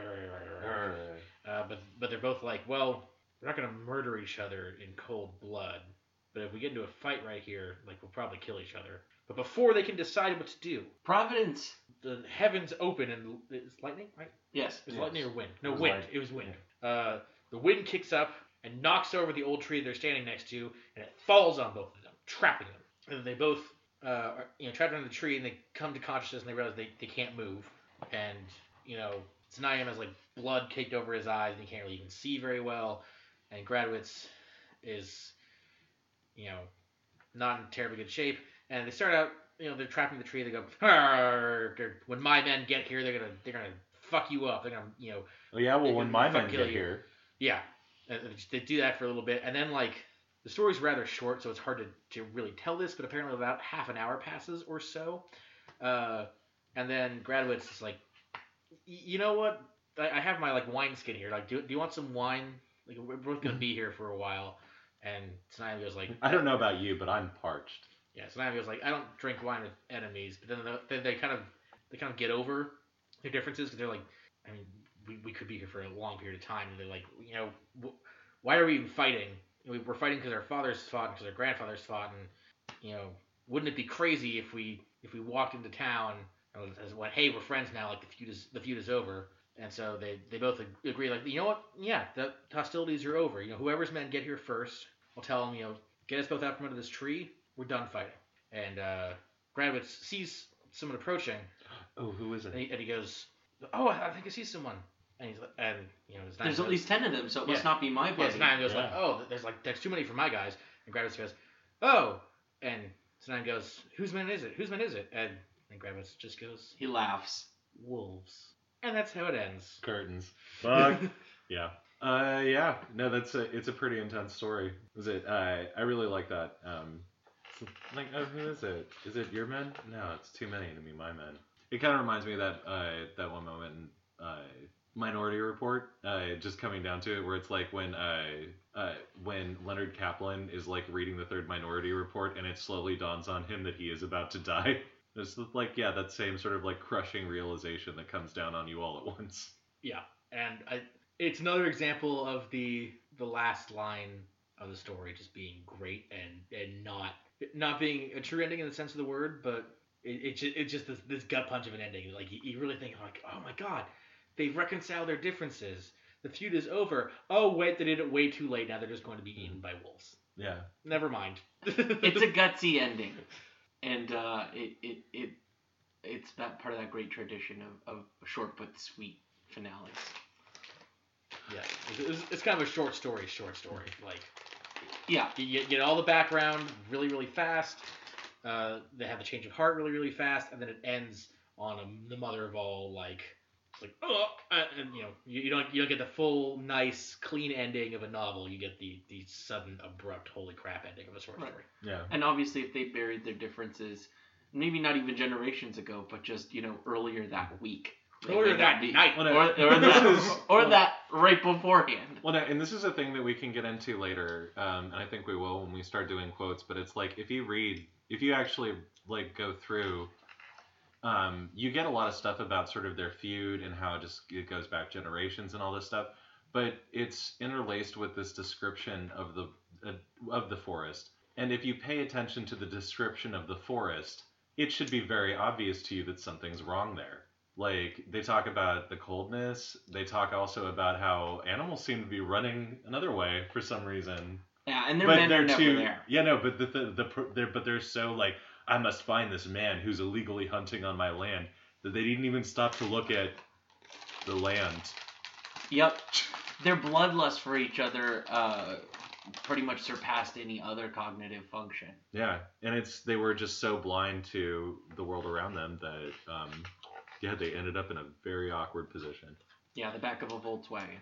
Uh, but but they're both like, well, we're not gonna murder each other in cold blood. But if we get into a fight right here, like we'll probably kill each other. But before they can decide what to do, Providence. the heavens open and it's lightning, right? Yes. It was Yes. lightning or wind? No, It was wind. light- It was wind. Uh, the wind kicks up and knocks over the old tree they're standing next to, and it falls on both of them, trapping them. And they both, uh, are, you know, trapped under the tree, and they come to consciousness, and they realize they, they can't move. And you know, Znaeym has like blood caked over his eyes, and he can't really even see very well. And Gradwitz is, you know, not in terribly good shape. And they start out, you know, they're trapping the tree. They go, when my men get here, they're gonna they're gonna fuck you up. They're gonna, you know, Oh yeah, well when my men get you. here, yeah, they do that for a little bit, and then like the story's rather short, so it's hard to, to really tell this. But apparently, about half an hour passes or so, uh, and then Gradwitz is like, you know what? I, I have my like wine skin here. Like, do, do you want some wine? Like, we're both gonna be here for a while. And Znaeym goes like, I don't know about you, but I'm parched. Yeah, so he goes like, I don't drink wine with enemies, but then they, they kind of they kind of get over their differences because they're like, I mean, we, we could be here for a long period of time, and they're like, you know, wh- why are we even fighting? We- We're fighting because our fathers fought, because our grandfathers fought, and you know, wouldn't it be crazy if we if we walked into town and was- went, hey, we're friends now, like the feud is the feud is over. And so they, they both agree, like, you know what? Yeah, the hostilities are over. You know, whoever's men get here first, I'll tell them, you know, get us both out from under this tree. We're done fighting. And uh, Gradwitz sees someone approaching, Oh, who is and it? he, and he goes, "Oh, I I think I see someone." And he's like- and you know, There's nine at least ten of them, so it must not be my yeah, party. his nine goes like, "Oh, there's like there's too many for my guys." And Gradwitz goes, "Oh," and Snan goes, "Whose man is it? Whose man is it?" And and Gradwitz just goes, He laughs. "Wolves." And that's how it ends. Curtains. Fuck. yeah. Uh, yeah. No, that's a. It's a pretty intense story. Is it? Uh, I really like that. Um, like, oh, who is it? Is it your men? No, it's too many to be my men. It kind of reminds me of that uh, that one moment in uh, Minority Report. Uh, just coming down to it, where it's like when uh, uh, when Leonard Kaplan is like reading the third Minority Report, and it slowly dawns on him that he is about to die. It's like yeah, that same sort of like crushing realization that comes down on you all at once. Yeah, and I, it's another example of the the last line of the story just being great and and not not being a true ending in the sense of the word, but it, it just it's just this, this gut punch of an ending. Like you, you really think like, oh my god, they've reconciled their differences. The feud is over. Oh wait, they did it way too late. Now they're just going to be eaten by wolves. Yeah. Never mind. It's a gutsy ending, and uh, it, it it it's that part of that great tradition of, of short but sweet finales. yeah. It's, it's, it's kind of a short story. Short story. Like Yeah, you get, get all the background really really fast uh, they have the change of heart really really fast and then it ends on a, the mother of all like it's like oh and, and, you know you, you don't you don't get the full nice clean ending of a novel you get the the sudden abrupt holy crap ending of a short Right. story Yeah. and obviously if they buried their differences, maybe not even generations ago, but just you know earlier that week. Earlier that That'd be- night. Well, or, or, this that, is- or that right beforehand. Well, and this is a thing that we can get into later, um, and I think we will when we start doing quotes. But it's like if you read, if you actually like go through, um, you get a lot of stuff about sort of their feud and how it just it goes back generations and all this stuff. But it's interlaced with this description of the uh, of the forest, and if you pay attention to the description of the forest, it should be very obvious to you that something's wrong there like they talk about the coldness they talk also about how animals seem to be running another way for some reason Yeah, and their but men they're are never too there. yeah no but the, the, the they're but they're so like i must find this man who's illegally hunting on my land that they didn't even stop to look at the land Yep, their bloodlust for each other uh, pretty much surpassed any other cognitive function. yeah and it's they were just so blind to the world around them that um Yeah, they ended up in a very awkward position. Yeah, the back of a Volkswagen.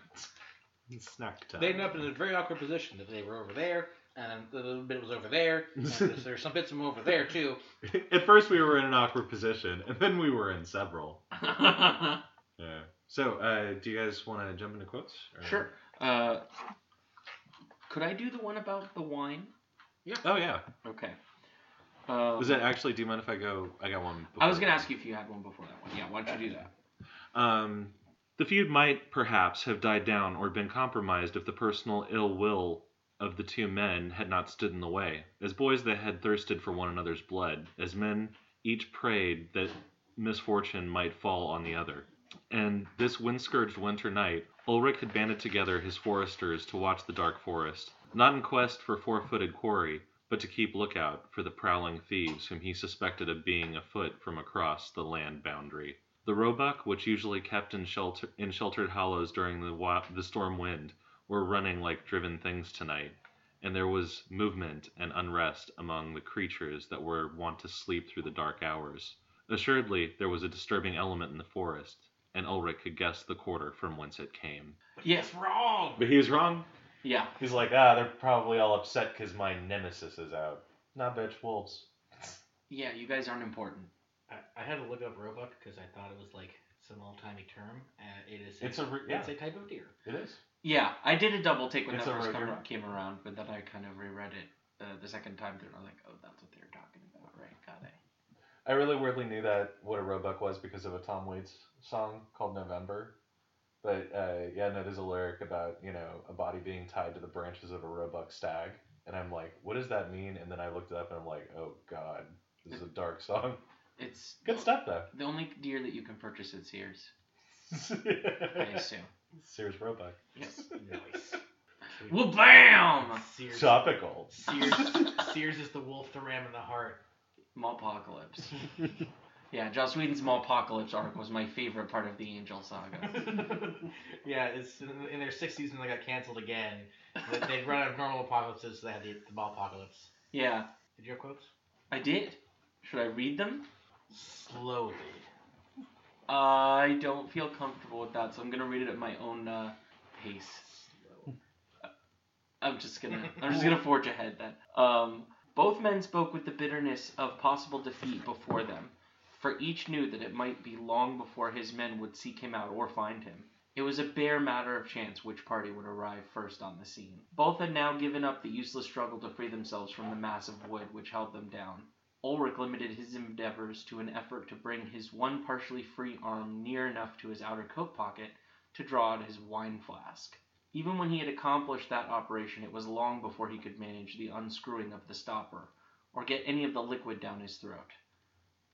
Snack time. They ended up in a very awkward position that they were over there, and a little bit was over there, and there's, there's some bits of them over there too. At first, we were in an awkward position, and then we were in several. Yeah. So, uh, do you guys want to jump into quotes? or- Uh, could I do the one about the wine? Yeah. Oh yeah. Okay. Uh, Was that actually? Do you mind if I go? I got one. I was gonna ask you if you had one before that one. Yeah, why don't you do that? Um, the feud might perhaps have died down or been compromised if the personal ill will of the two men had not stood in the way. As boys, they had thirsted for one another's blood. As men, each prayed that misfortune might fall on the other. And this wind scourged winter night, Ulrich had banded together his foresters to watch the dark forest, not in quest for four footed quarry, but to keep lookout for the prowling thieves whom he suspected of being afoot from across the land boundary. The roebuck, which usually kept in, shelter, in sheltered hollows during the, wa- the storm wind, were running like driven things tonight, and there was movement and unrest among the creatures that were wont to sleep through the dark hours. Assuredly, there was a disturbing element in the forest, and Ulrich could guess the quarter from whence it came. Yes. wrong. But he was wrong. Yeah. He's like, ah, they're probably all upset because my nemesis is out. Nah, bitch, wolves. Yeah, you guys aren't important. I, I had to look up roebuck because I thought it was like some old timey term. Uh, it is. It's a re- yeah. It's a type of deer. It is. Yeah, I did a double take when It's that first come, came around, but then I kind of reread it uh, the second time through, and I was like, oh, that's what they're talking about, right? Got it. I really weirdly knew that what a roebuck was because of a Tom Waits song called November. But uh, yeah, no, there's a lyric about you know a body being tied to the branches of a roebuck stag, and I'm like, what does that mean? And then I looked it up, and I'm like, oh god, this is a dark song. It's Good stuff though. the only deer that you can purchase at Sears, I assume. Sears roebuck. Yes. Nice. Well, bam! Sears. Topical. Sears. Sears is the wolf, the ram, and the Hart. Malpocalypse. Yeah, Joss Whedon's Small Apocalypse arc was my favorite part of the Angel Saga. yeah, it's in, their sixth season they got canceled again. They, they'd run out of normal apocalypses, so they had the, the apocalypse. Yeah, Did you have quotes? I did. Should I read them? Slowly. I don't feel comfortable with that, so I'm gonna read it at my own uh, pace. Slow. I'm just gonna I'm just gonna forge ahead then. Um, both men spoke with the bitterness of possible defeat before them, for each knew that it might be long before his men would seek him out or find him. It was a bare matter of chance which party would arrive first on the scene. Both had now given up the useless struggle to free themselves from the mass of wood which held them down. Ulrich limited his endeavors to an effort to bring his one partially free arm near enough to his outer coat pocket to draw out his wine flask. Even when he had accomplished that operation, it was long before he could manage the unscrewing of the stopper, or get any of the liquid down his throat.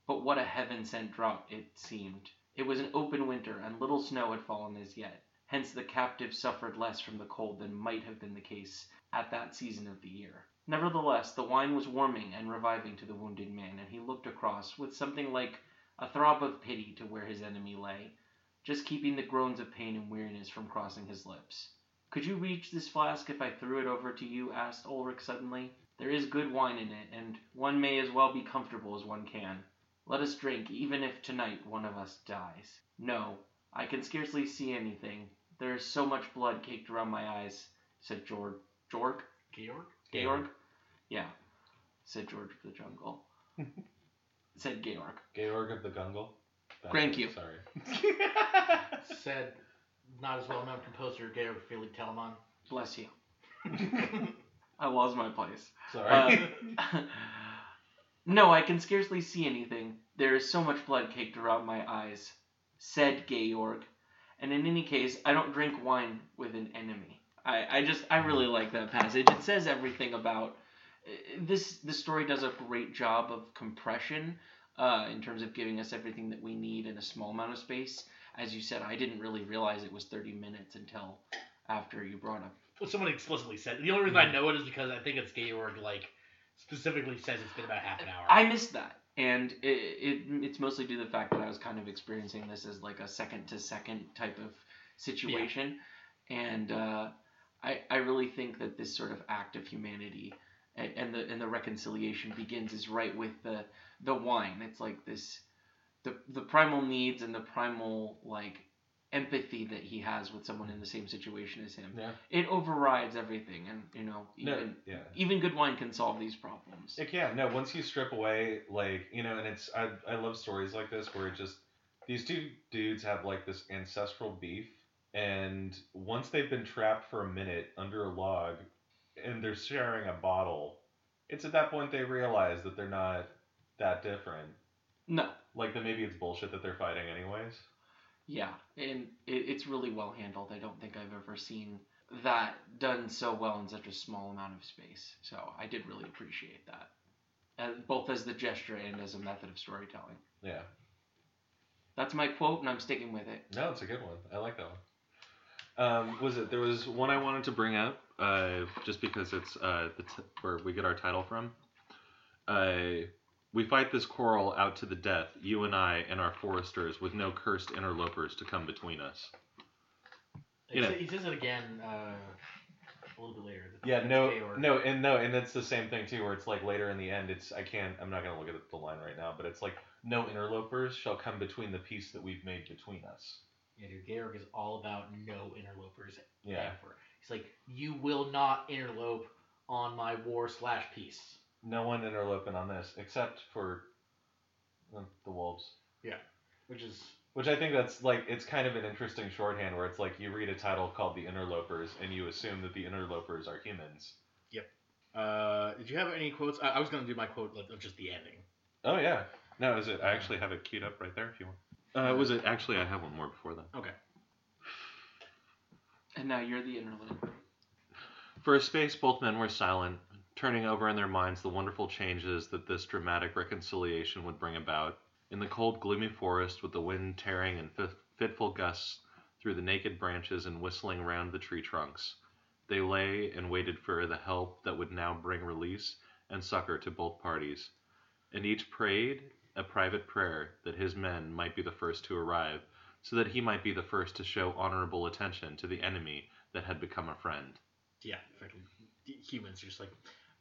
But what a heaven sent drought it seemed. It was an open winter, and little snow had fallen as yet. Hence the captive suffered less from the cold than might have been the case at that season of the year. Nevertheless, the wine was warming and reviving to the wounded man, and he looked across with something like a throb of pity to where his enemy lay, just keeping the groans of pain and weariness from crossing his lips. Could you reach this flask if I threw it over to you? asked Ulrich suddenly. There is good wine in it, and one may as well be comfortable as one can. Let us drink, even if tonight one of us dies. No, I can scarcely see anything. There is so much blood caked around my eyes, said Georg. Georg? Georg? Georg? Yeah, said George of the Jungle. said Georg. Georg of the Gungle. That's Thank it, you. Sorry. Said not as well known composer Georg Philipp Telemann. Bless you. I lost my place. sorry. Uh, no, I can scarcely see anything. There is so much blood caked around my eyes, said Georg. And in any case, I don't drink wine with an enemy. I, I just, I really like that passage. It says everything about this. The story does a great job of compression uh, in terms of giving us everything that we need in a small amount of space. As you said, I didn't really realize it was 30 minutes until after you brought up Well, someone explicitly said. The only reason I know it is because I think it's Georg like specifically says it's been about half an hour. I missed that, and it, it it's mostly due to the fact that I was kind of experiencing this as like a second to second type of situation, and uh, I I really think that this sort of act of humanity and, and the and the reconciliation begins is right with the the wine. It's like this the the primal needs and the primal like empathy that he has with someone in the same situation as him. Yeah. It overrides everything, and you know No, even yeah. even good wine can solve these problems. It can. No, once you strip away, like, you know, and it's, I, I love stories like this where it just, these two dudes have, like, this ancestral beef, and once they've been trapped for a minute under a log, and they're sharing a bottle, it's at that point they realize that they're not that different. No, Like, that maybe it's bullshit that they're fighting anyways. Yeah, and it, it's really well handled. I don't think I've ever seen that done so well in such a small amount of space. So I did really appreciate that, uh, both as the gesture and as a method of storytelling. Yeah. That's my quote, and I'm sticking with it. No, it's a good one. I like that one. Um, was it? There was one I wanted to bring up, uh, just because it's uh, the t- where we get our title from. Uh, we fight this quarrel out to the death, you and I and our foresters, with no cursed interlopers to come between us. He, You know. he says it again uh, a little bit later. The- Yeah, no, Georg. no, and no, and it's the same thing too, where it's like later in the end, it's I can't, I'm not gonna look at the line right now, but it's like no interlopers shall come between the peace that we've made between us. Yeah, dude, Georg is all about no interlopers Yeah, ever. He's like, you will not interlope on my war slash peace. No one interloping on this except for the, the wolves. Yeah, which is Which I think that's like it's kind of an interesting shorthand where it's like you read a title called The Interlopers and you assume that the interlopers are humans. Yep. Uh, did you have any quotes? I, I was gonna do my quote of of just the ending. Oh yeah. No, is it? I actually have it queued up right there if you want. Uh, was it actually? I have one more before that. Okay. And now you're the interloper. For a space, both men were silent, turning over in their minds the wonderful changes that this dramatic reconciliation would bring about. In the cold, gloomy forest, with the wind tearing in fitful gusts through the naked branches and whistling round the tree trunks, they lay and waited for the help that would now bring release and succor to both parties. And each prayed a private prayer that his men might be the first to arrive, so that he might be the first to show honorable attention to the enemy that had become a friend. Yeah, humans are just like,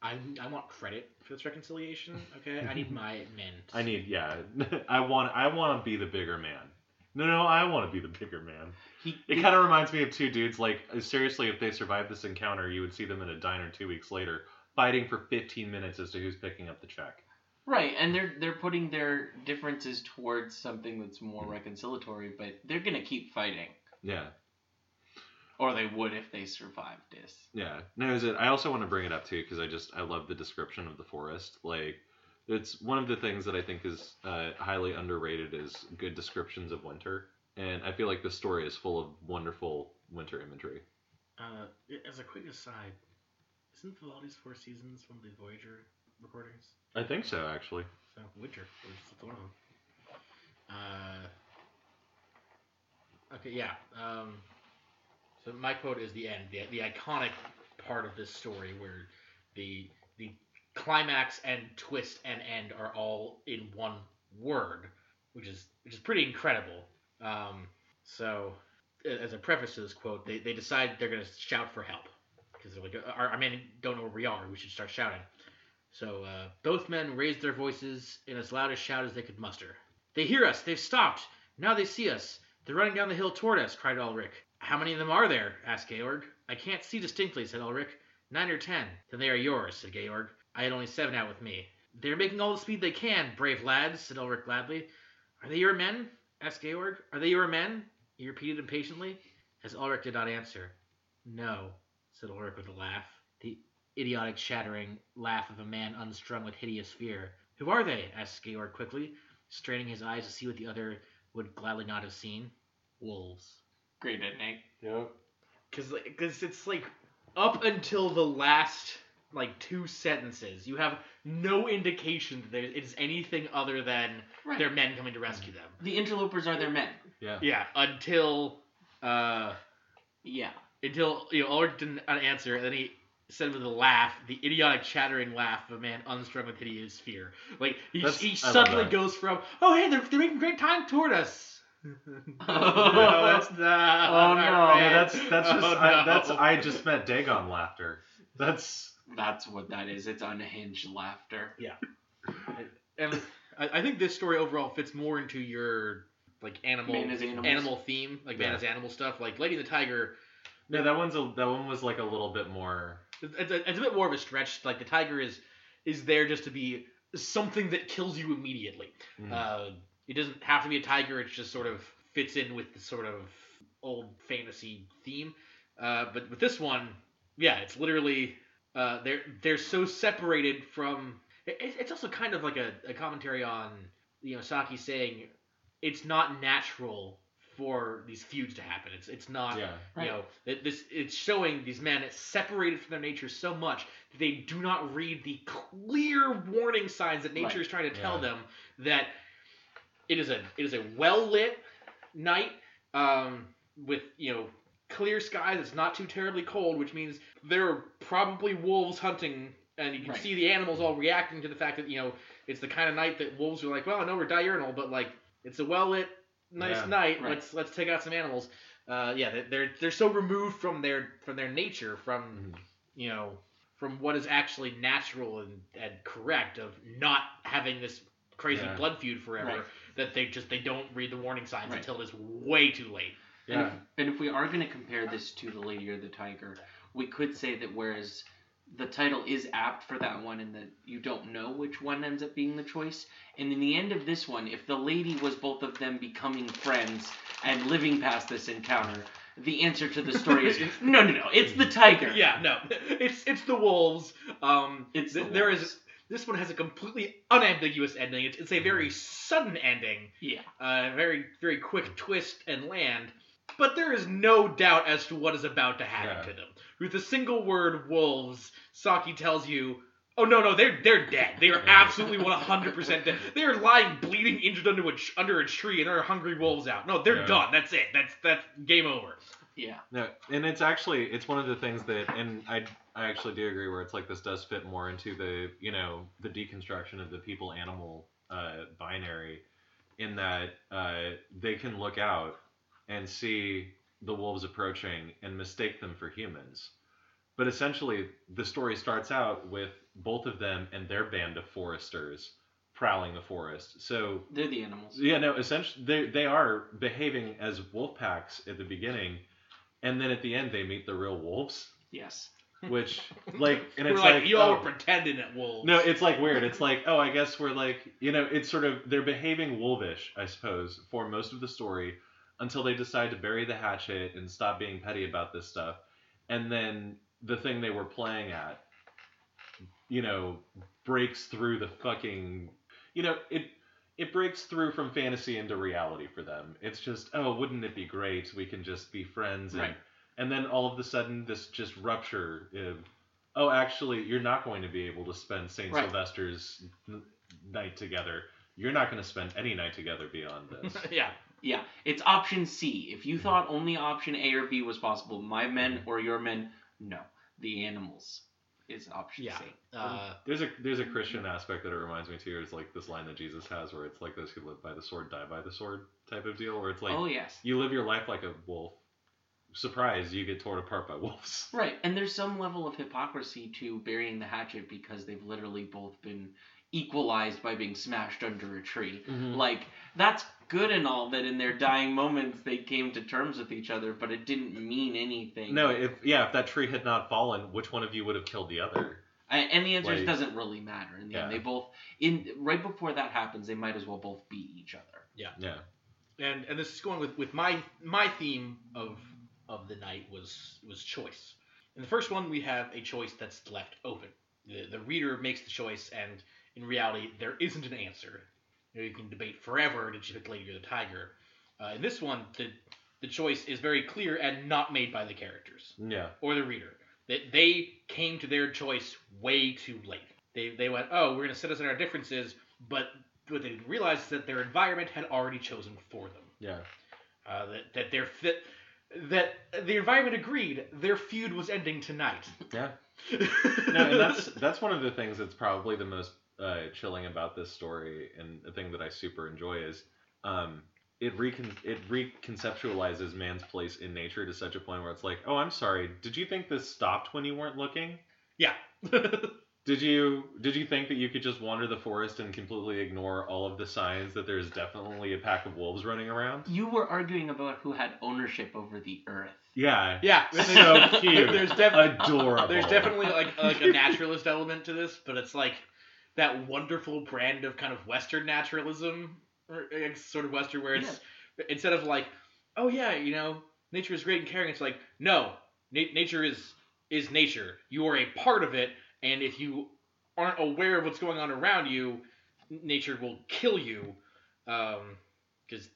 I I want credit for this reconciliation. Okay, I need my men. I need, yeah. I want, I want to be the bigger man. No, no, I want to be the bigger man. He, It kind of reminds me of two dudes. Like, seriously, if they survived this encounter, you would see them in a diner two weeks later, fighting for 15 minutes as to who's picking up the check. Right, and they're they're putting their differences towards something that's more mm. reconciliatory, but they're gonna keep fighting, Yeah, or they would if they survived this. yeah. No, is it? I also want to bring it up too because I just I love the description of the forest. Like, it's one of the things that I think is uh, highly underrated is good descriptions of winter, and I feel like this story is full of wonderful winter imagery. Uh, as a quick aside, isn't Vivaldi's Four Seasons one of the Voyager recordings? I think so, actually. So Winter was one of them. Uh, okay, yeah. Um, so my quote is the end, the, the iconic part of this story where the the climax and twist and end are all in one word, which is which is pretty incredible. Um, so as a preface to this quote, they, they decide they're gonna shout for help because they're like, our, our men don't know where we are. We should start shouting. So uh, both men raised their voices in as loud a shout as they could muster. They hear us! They've stopped! Now they see us! They're running down the hill toward us! cried Ulrich. How many of them are there? asked Georg. I can't see distinctly, said Ulrich. Nine or ten. Then they are yours, said Georg. I had only seven out with me. They are making all the speed they can, brave lads, said Ulrich gladly. Are they your men? asked Georg. Are they your men? he repeated impatiently, as Ulrich did not answer. No, said Ulrich with a laugh. The idiotic chattering laugh of a man unstrung with hideous fear. Who are they? asked Georg quickly, straining his eyes to see what the other would gladly not have seen. Wolves. Great ending. Yep. because because it's like up until the last like two sentences, you have no indication that there is anything other than Right. their men coming to rescue them. the interlopers are their men. Yeah. Yeah, until uh Yeah. until you know Ulrich didn't answer, and then he said with a laugh, the idiotic chattering laugh of a man unstrung with hideous fear. Like he, he suddenly goes from, oh hey, they're, they're making great time toward us. no, it's not. Oh, no. Yeah, man. that's that's just Oh, I, that's. I just meant Dagon laughter. That's That's what that is. It's unhinged laughter. Yeah. and I, I think this story overall fits more into your like animal Man as animals. animal theme, like man Yeah. as animal stuff. Like Lady and the Tiger, No, that one's a that one was like a little bit more. it's, it's a, it's a bit more of a stretch. Like the tiger is is there just to be something that kills you immediately. Mhm. Uh, it doesn't have to be a tiger. It just sort of fits in with the sort of old fantasy theme. Uh, but with this one, yeah, it's literally uh, they're they're so separated from. It, it's also kind of like a, a commentary on you know Saki saying it's not natural for these feuds to happen. It's it's not yeah. Right. you know that this it's showing these men separated from their nature so much that they do not read the clear warning signs that nature Right. is trying to tell Yeah. them that it is a it is a well lit night um, with you know clear skies. It's not too terribly cold, which means there are probably wolves hunting, and you can Right. see the animals all reacting to the fact that you know it's the kind of night that wolves are like, well, I know we're diurnal, but like it's a well lit nice Yeah. night. Right. Let's let's take out some animals. Uh, yeah, they- they're they're so removed from their from their nature, from Mhm. you know, from what is actually natural and, and correct of not having this crazy Yeah. blood feud forever Right. That they just they don't read the warning signs Right. until it's way too late. And, Yeah. if, and if we are going to compare this to The Lady or the Tiger, we could say that whereas the title is apt for that one and that you don't know which one ends up being the choice, and in the end of this one, if the lady was both of them becoming friends and living past this encounter, the answer to the story is no, no, no, it's the tiger. Yeah, no, it's it's the wolves. Um, It's th- the there is wolves. This one has a completely unambiguous ending. It's, it's a very sudden ending. Yeah. uh, very very quick twist and land. But there is no doubt as to what is about to happen Yeah. to them. With the single word wolves, Saki tells you, "Oh no, no, they're they're dead. They are absolutely 100% dead. They are lying, bleeding, injured under a tr- under a tree, and there are hungry wolves out. No, they're Yeah. done. That's it. That's that's game over. Yeah. No, and it's actually it's one of the things that, and I I actually do agree where it's like this does fit more into the you know the deconstruction of the people animal uh, binary, in that uh, they can look out and see the wolves approaching and mistake them for humans, but essentially the story starts out with both of them and their band of foresters prowling the forest. So They're the animals. yeah, no, essentially they they are behaving as wolf packs at the beginning, and then at the end they meet the real wolves, Yes. Which like and it's like, like, you all oh. were pretending at wolves. no, it's like weird. It's like oh, I guess we're like you know, it's sort of they're behaving wolvish, I suppose, for most of the story until they decide to bury the hatchet and stop being petty about this stuff, and then the thing they were playing at, you know, breaks through the fucking, you know, it it breaks through from fantasy into reality for them. It's just, oh, wouldn't it be great? We can just be friends, and, Right. And then all of a sudden, this just rupture. Of, oh, actually, you're not going to be able to spend Saint Right. Sylvester's n- night together. You're not going to spend any night together beyond this. yeah. Yeah, it's option C. If you hmm. thought only option A or B was possible, my men hmm. or your men, no. The animals is option Yeah. C. Uh, There's a there's a Christian aspect that it reminds me too. Is like this line that Jesus has, where it's like those who live by the sword die by the sword type of deal. Where it's like oh yes. you live your life like a wolf. Surprise, you get torn apart by wolves. Right, and there's some level of hypocrisy to burying the hatchet because they've literally both been equalized by being smashed under a tree. Mm-hmm. Like that's good and all that in their dying moments they came to terms with each other, but it didn't mean anything. No, if yeah, if that tree had not fallen, which one of you would have killed the other? And the answer is Like- doesn't really matter. In the end, they both in right before that happens, they might as well both beat each other. Yeah, yeah. and and this is going with with my my theme of of the night was was choice. In the first one, we have a choice that's left open. The the reader makes the choice, and in reality, there isn't an answer. You, know, you can debate forever did you pick Lady or the Tiger. Uh, in this one, the the choice is very clear and not made by the characters Yeah. or the reader. That they came to their choice way too late. They, they went, oh, we're going to set aside our differences, but what they didn't realize is that their environment had already chosen for them. Yeah. Uh, that that their fit, that the environment agreed their feud was ending tonight. Yeah. No, and that's that's one of the things that's probably the most uh, chilling about this story, and the thing that I super enjoy is um, it recon- it reconceptualizes man's place in nature to such a point where it's like, oh, I'm sorry, did you think this stopped when you weren't looking? yeah. Did you did you think that you could just wander the forest and completely ignore all of the signs that there's definitely a pack of wolves running around? You were arguing about who had ownership over the earth. Yeah. Yeah, So cute. There's definitely Adorable. There's definitely like like a naturalist element to this, but it's like that wonderful brand of kind of Western naturalism, or sort of Western, where it's instead of like, oh yeah, you know, nature is great and caring. It's like, no, na- nature is is nature. You are a part of it, and if you aren't aware of what's going on around you, nature will kill you. Because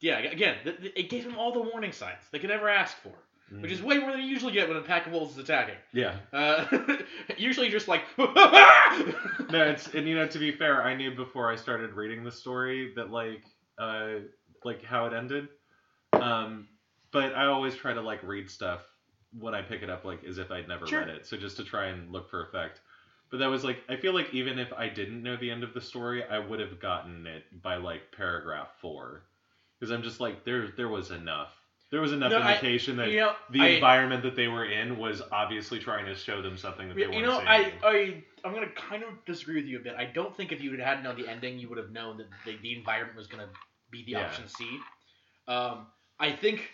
yeah, again, it gave them all the warning signs they could ever ask for, Mm. which is way more than you usually get when a pack of wolves is attacking. yeah. Uh, usually just like No, it's and you know to be fair, I knew before I started reading the story that like uh like how it ended. Um, but I always try to like read stuff when I pick it up like as if I'd never Sure. read it, so just to try and look for effect. But that was like I feel like even if I didn't know the end of the story, I would have gotten it by like paragraph four, because I'm just like there there was enough. There was enough No, I- indication that you know, the I, environment that they were in was obviously trying to show them something that they you weren't You know. I, I, I'm gonna kind of disagree with you a bit. I don't think if you had known the ending, you would have known that the, the environment was gonna be the Yeah. option C. Um, I think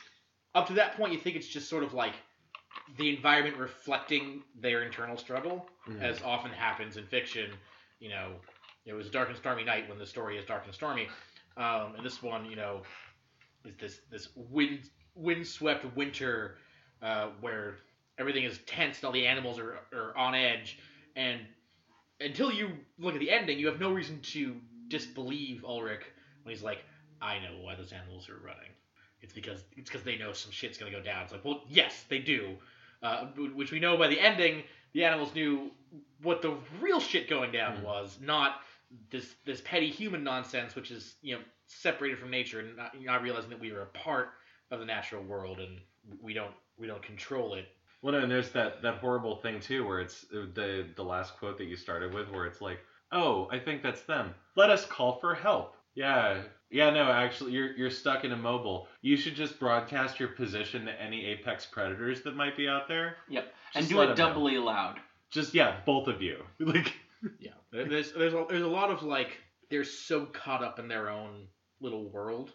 up to that point, you think it's just sort of like the environment reflecting their internal struggle, Mhm. as often happens in fiction. You know, it was a dark and stormy night when the story is dark and stormy, um, and this one, you know, is this this wind windswept winter uh, where everything is tense and all the animals are, are on edge, and until you look at the ending, you have no reason to disbelieve Ulrich when he's like, "I know why those animals are running. It's because it's because they know some shit's gonna go down." It's like, well, yes, they do, uh, which we know by the ending. The animals knew what the real shit going down Mhm. was, not this this petty human nonsense, which is you know separated from nature and not, not realizing that we are a part of the natural world and we don't we don't control it. Well, no, and there's that that horrible thing too, where it's uh, the the last quote that you started with, where it's like, "Oh, I think that's them. Let us call for help." Yeah, yeah, no, actually, you're you're stuck in a mobile. You should just broadcast your position to any apex predators that might be out there. Yep. Just and do it 'em know. doubly loud. Just yeah, both of you. Like, Yeah, there's there's a, there's a lot of like they're so caught up in their own little world.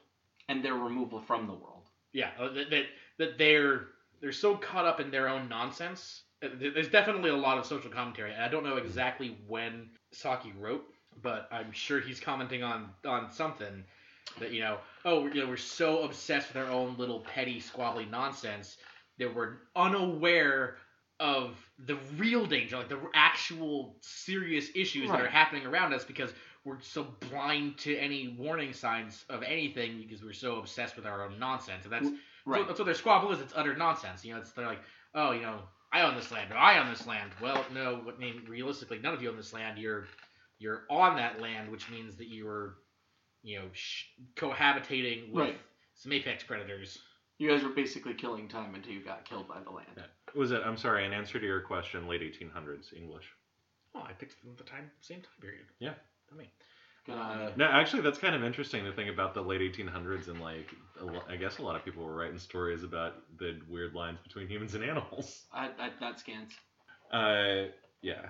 And their removal from the world. Yeah, uh, that that, that they're they're so caught up in their own nonsense. Uh, There's definitely a lot of social commentary, I don't know exactly when Saki wrote, but I'm sure he's commenting on on something that you know, oh, you know, we're so obsessed with our own little petty squabbly nonsense that we're unaware of the real danger, like the actual serious issues that are happening around us because we're so blind to any warning signs of anything because we're so obsessed with our own nonsense. And that's Right. so, that's what their squabble is. It's utter nonsense. You know, it's they're like, oh, you know, I own this land, or I own this land. Well, no, I mean, realistically, none of you own this land. You're you're on that land, which means that you're, you know, sh- cohabitating with Right. some apex predators. You guys were basically killing time until you got killed by the land. was it? I'm sorry. An answer to your question, late 1800s English. Oh, I picked them at the time same time period. Yeah. I mean, Good on Uh, you. No, actually, that's kind of interesting to think about the late 1800s and like, a lo- I guess a lot of people were writing stories about the weird lines between humans and animals. I, I, that scans. Uh, yeah.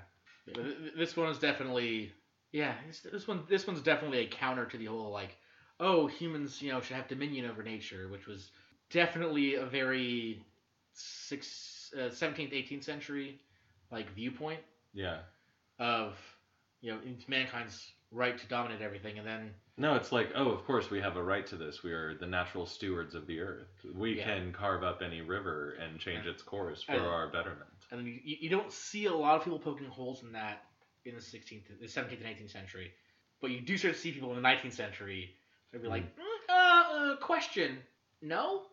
This one is definitely, yeah. This, this one, this one's definitely a counter to the whole like, oh, humans, you know, should have dominion over nature, which was definitely a very six, uh, 17th, 18th century like viewpoint Yeah. of, you know, mankind's right to dominate everything, and then No, it's like, oh, of course we have a right to this. We are the natural stewards of the earth. We Yeah. can carve up any river and change its course for And- our betterment. And then you, you don't see a lot of people poking holes in that in the 16th, the 17th and 18th century, but you do start to see people in the 19th century. They'd be like, mm, uh, uh, question, no.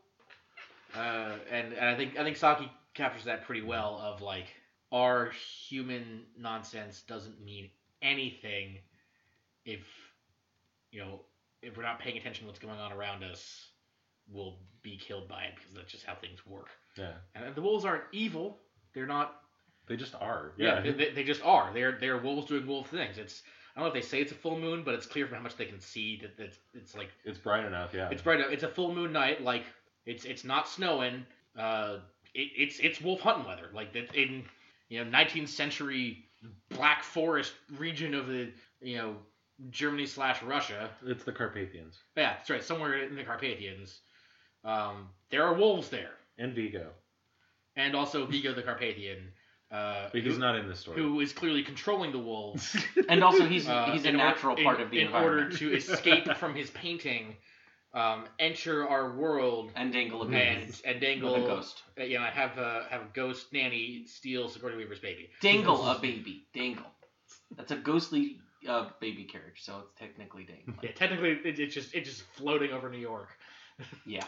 Uh, and, and I think I think Saki captures that pretty well. Of like, our human nonsense doesn't mean anything if you know if we're not paying attention to what's going on around us. We'll be killed by it because that's just how things work. Yeah. And the wolves aren't evil. They're not They just are. yeah, Yeah. they, they, just are. They're they're wolves doing wolf things. It's I don't know if they say it's a full moon, but it's clear from how much they can see that it's it's like It's bright enough. Yeah. it's bright. It's a full moon night. Like it's it's not snowing. Uh, it, it's it's wolf hunting weather. Like that in you you know 19th century Black Forest region of the you know Germany slash Russia. It's the Carpathians Yeah, that's right. Somewhere in the Carpathians, um, there are wolves there, and Vigo, and also Vigo the Carpathian, uh, but he's who, not in this story. who is clearly controlling the wolves. And also, he's uh, he's a in or- natural part in- of the environment. in environment. order to escape from his painting, um, enter our world. and dangle a. And and with dangle, a ghost. uh, you know, have a have a ghost nanny steal Sigourney Weaver's baby. Dangle a baby. Dangle. That's a ghostly uh, baby carriage, so it's technically dangle. Yeah, technically, it, it's just it's just floating over New York. Yeah.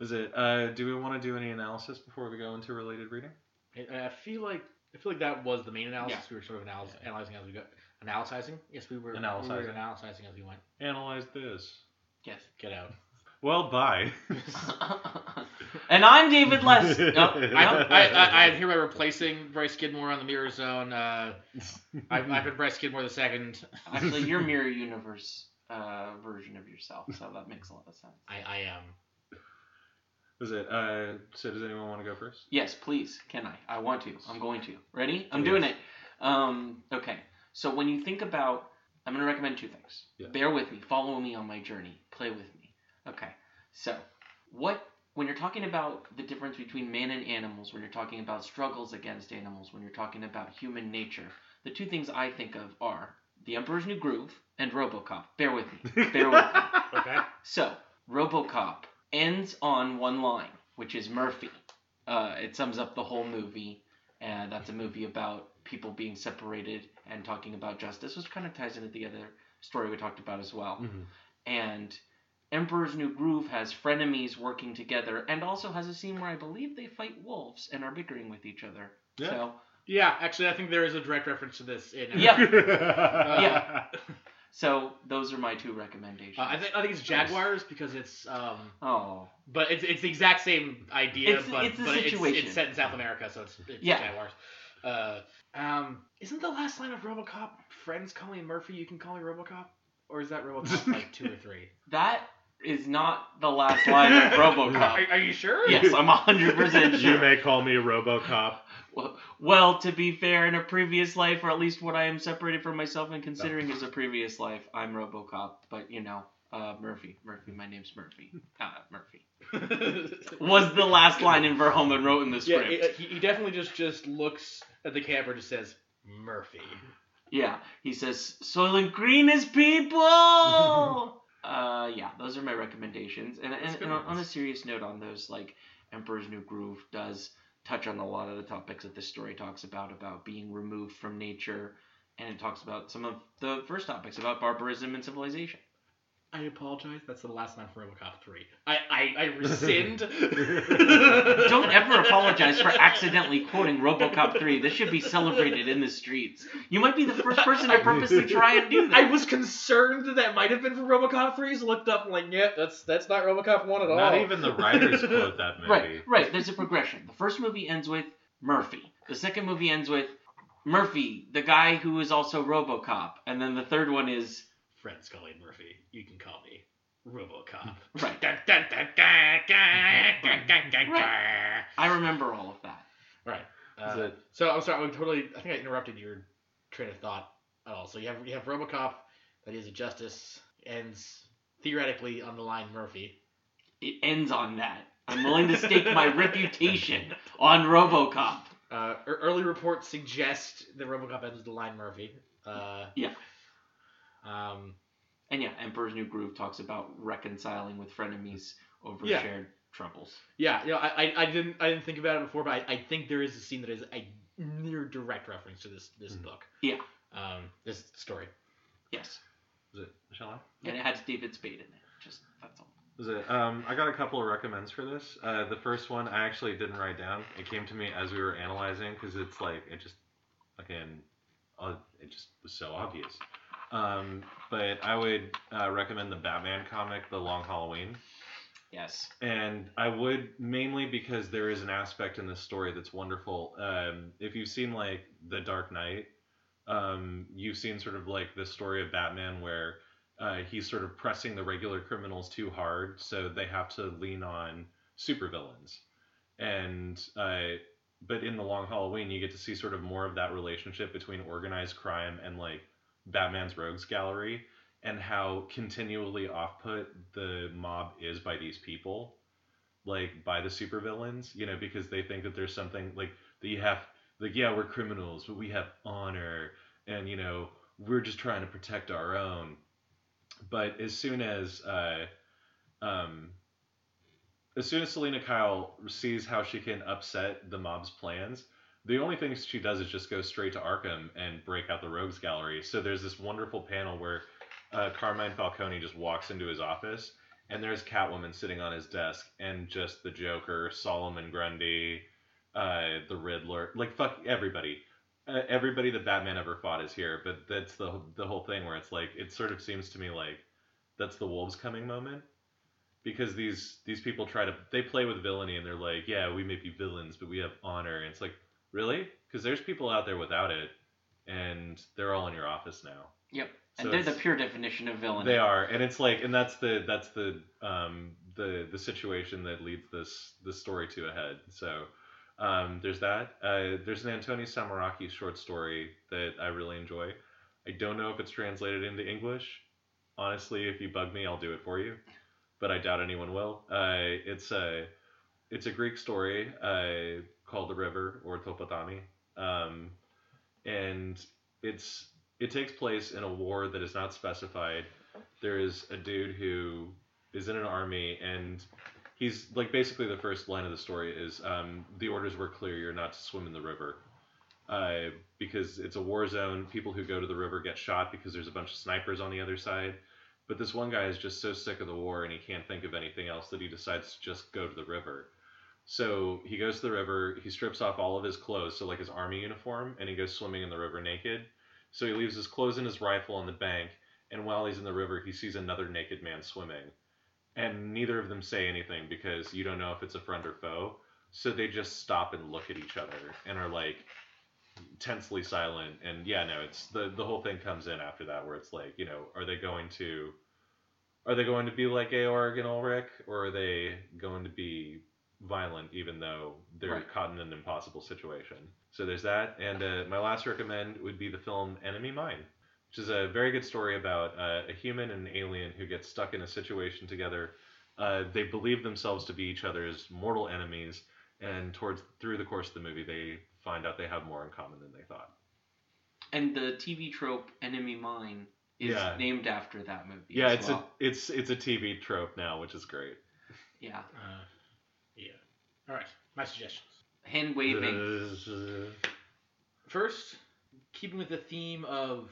Is it? Uh, do we want to do any analysis before we go into related reading? And I feel like I feel like that was the main analysis. Yeah. We were sort of analyzing, analyzing as we go. Analyzing? Yes, we were. We Analyzing. were analyzing as we went. Analyze this. Yes. Get out. Well, bye. and I'm David Les. No, I, no. I, I, I'm hereby replacing Bryce Skidmore on the Mirror Zone. Uh, I've, I've been Bryce Skidmore the second. Actually, you're Mirror Universe uh, version of yourself, so that makes a lot of sense. I, I am. Is it? Uh, so does anyone want to go first? Yes, please. Can I? I want to. I'm going to. Ready? I'm Please. doing it. Um, okay. So when you think about, I'm going to recommend two things. Yeah. Bear with me. Follow me on my journey. Play with me. Okay. So what when you're talking about the difference between man and animals, when you're talking about struggles against animals, when you're talking about human nature, the two things I think of are The Emperor's New Groove and RoboCop. Bear with me. Bear with me. Okay. So, RoboCop ends on one line, which is Murphy. Uh, it sums up the whole movie, and that's a movie about people being separated and talking about justice, which kind of ties into the other story we talked about as well. Mhm. And Emperor's New Groove has frenemies working together, and also has a scene where I believe they fight wolves and are bickering with each other. Yeah. So, Yeah, actually, I think there is a direct reference to this in. uh, Yeah. so those are my two recommendations. Uh, I think I think it's Jaguars because it's um, oh, but it's it's the exact same idea, It's- but it's but situation. it's, set in South America, so it's, it's Yeah. Jaguars. Uh, um, isn't the last line of RoboCop "Friends call me Murphy, you can call me RoboCop," or is that RoboCop like two or three? that is not the last line of RoboCop. Are, are you sure? Yes, I'm 100% You may call me RoboCop. Well, well, to be fair, in a previous life, or at least what I am separated from myself and considering as a previous life, I'm RoboCop. But you know, uh, Murphy, Murphy, my name's Murphy. Uh, Murphy was the last line in Verhoeven wrote in the yeah, script. it- he, he definitely just just looks at the camera and just says Murphy. yeah, he says, "Soylent Green is people." uh, yeah, those are my recommendations. And, and, and on, on a serious note, on those, like Emperor's New Groove does touch on a lot of the topics that this story talks about about being removed from nature, and it talks about some of the first topics about barbarism and civilization. I apologize. That's the last line for RoboCop three. I I, I rescind. Don't ever apologize for accidentally quoting RoboCop 3. This should be celebrated in the streets. You might be the first person to purposely try and do that. I was concerned that that might have been from RoboCop 3. So looked up and like, yeah, that's that's not RoboCop 1 at all. Not even the writers quote that movie. Right, right. There's a progression. The first movie ends with Murphy. The second movie ends with Murphy, the guy who is also RoboCop, and then the third one is Fred Scully and Murphy. You can call me RoboCop. Right. right. I remember all of that. Right. Uh, so I'm sorry. I totally. I think I interrupted your train of thought at all. So you have you have RoboCop that is a justice ends theoretically on the line Murphy. It ends on that. I'm willing to stake my reputation on RoboCop. Uh, early reports suggest that RoboCop ends with the line Murphy. Uh, yeah. Um, And yeah, Emperor's New Groove talks about reconciling with frenemies over Yeah. shared troubles. yeah, you know, I, I, I didn't I didn't think about it before, but I, I think there is a scene that is a near direct reference to this this Mhm. book. Yeah. Um, this story. Yes. Is it? Shall I? And it had David Spade in it. Just that's all. Is it? Um, I got a couple of recommends for this. Uh, the first one I actually didn't write down. It came to me as we were analyzing because it's like it just again, uh, it just was so obvious. Um, but I would uh, recommend the Batman comic, The Long Halloween. Yes. And I would mainly because there is an aspect in this story that's wonderful. Um, if you've seen like The Dark Knight, um, you've seen sort of like the story of Batman where uh, he's sort of pressing the regular criminals too hard, so they have to lean on supervillains. And uh, but in the Long Halloween, you get to see sort of more of that relationship between organized crime and like Batman's rogues gallery, and how continually off put the mob is by these people, like by the supervillains, you know, because they think that there's something like that you have, like yeah, we're criminals, but we have honor, and you know, we're just trying to protect our own. But as soon as uh, um, as soon as Selina Kyle sees how she can upset the mob's plans, the only thing she does is just go straight to Arkham and break out the Rogues Gallery. So there's this wonderful panel where uh, Carmine Falcone just walks into his office, and there's Catwoman sitting on his desk, and just the Joker, Solomon Grundy, uh, the Riddler, like fuck everybody. Uh, everybody that Batman ever fought is here, but that's the the whole thing where it's like it sort of seems to me like that's the wolves coming moment because these these people try to they play with villainy and they're like yeah we may be villains but we have honor and it's like really? Because there's people out there without it and they're all in your office now. Yep. So And they're the pure definition of villain. they are and it's like and that's the that's the um the the situation that leads this this story to a head. So um there's that. Uh there's an antoni samaraki short story that i really enjoy. I don't know if it's translated into english. Honestly if you bug me i'll do it for you but i doubt anyone will. Uh it's a it's a greek story. Uh called the river or To Potami. Um and it's it takes place in a war that is not specified. There is a dude who is in an army and he's like basically the first line of the story is um, the orders were clear you're not to swim in the river. Uh, because it's a war zone. People who go to the river get shot because there's a bunch of snipers on the other side. But this one guy is just so sick of the war and he can't think of anything else that he decides to just go to the river so he goes to the river he strips off all of his clothes so like his army uniform and he goes swimming in the river naked so he leaves his clothes and his rifle on the bank and while he's in the river, he sees another naked man swimming. And neither of them say anything because you don't know if it's a friend or foe. So they just stop and look at each other and are like tensely silent. And yeah, no, it's the the whole thing comes in after that where it's like, you know, are they going to are they going to be like Georg and Ulrich, or are they going to be violent even though they're Right. caught in an impossible situation? So there's that. And uh, my last recommend would be the film Enemy Mine which is a very good story about uh, a human and an alien who get stuck in a situation together. Uh, they believe themselves to be each other's mortal enemies, and towards through the course of the movie, they find out they have more in common than they thought. And the TV trope "Enemy Mine" is Yeah. named after that movie. Yeah, as it's well. a it's it's a TV trope now, which is great. yeah. Uh, yeah. All right. My suggestions. Hand waving. First, keeping with the theme of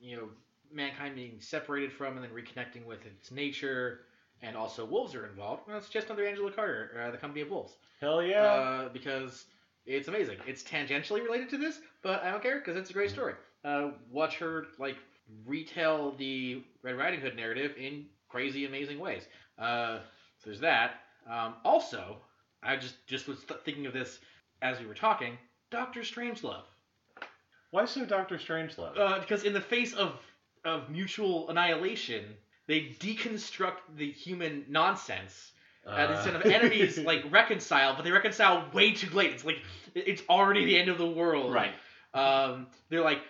you know mankind being separated from and then reconnecting with its nature, and also wolves are involved. Well, it's just another Angela Carter, uh, the Company of Wolves, Hell yeah! uh, because it's amazing. It's tangentially related to this, but I don't care because it's a great story. Uh, watch her like retell the Red Riding Hood narrative in crazy, amazing ways. Uh, so there's that. Um, also, I just just was th- thinking of this as we were talking. Doctor Strangelove. Why so Doctor Strangelove? Uh, because in the face of of mutual annihilation, they deconstruct the human nonsense. And instead of enemies like reconcile, but they reconcile way too late. It's like it's already the end of the world. Right. Um, they're like,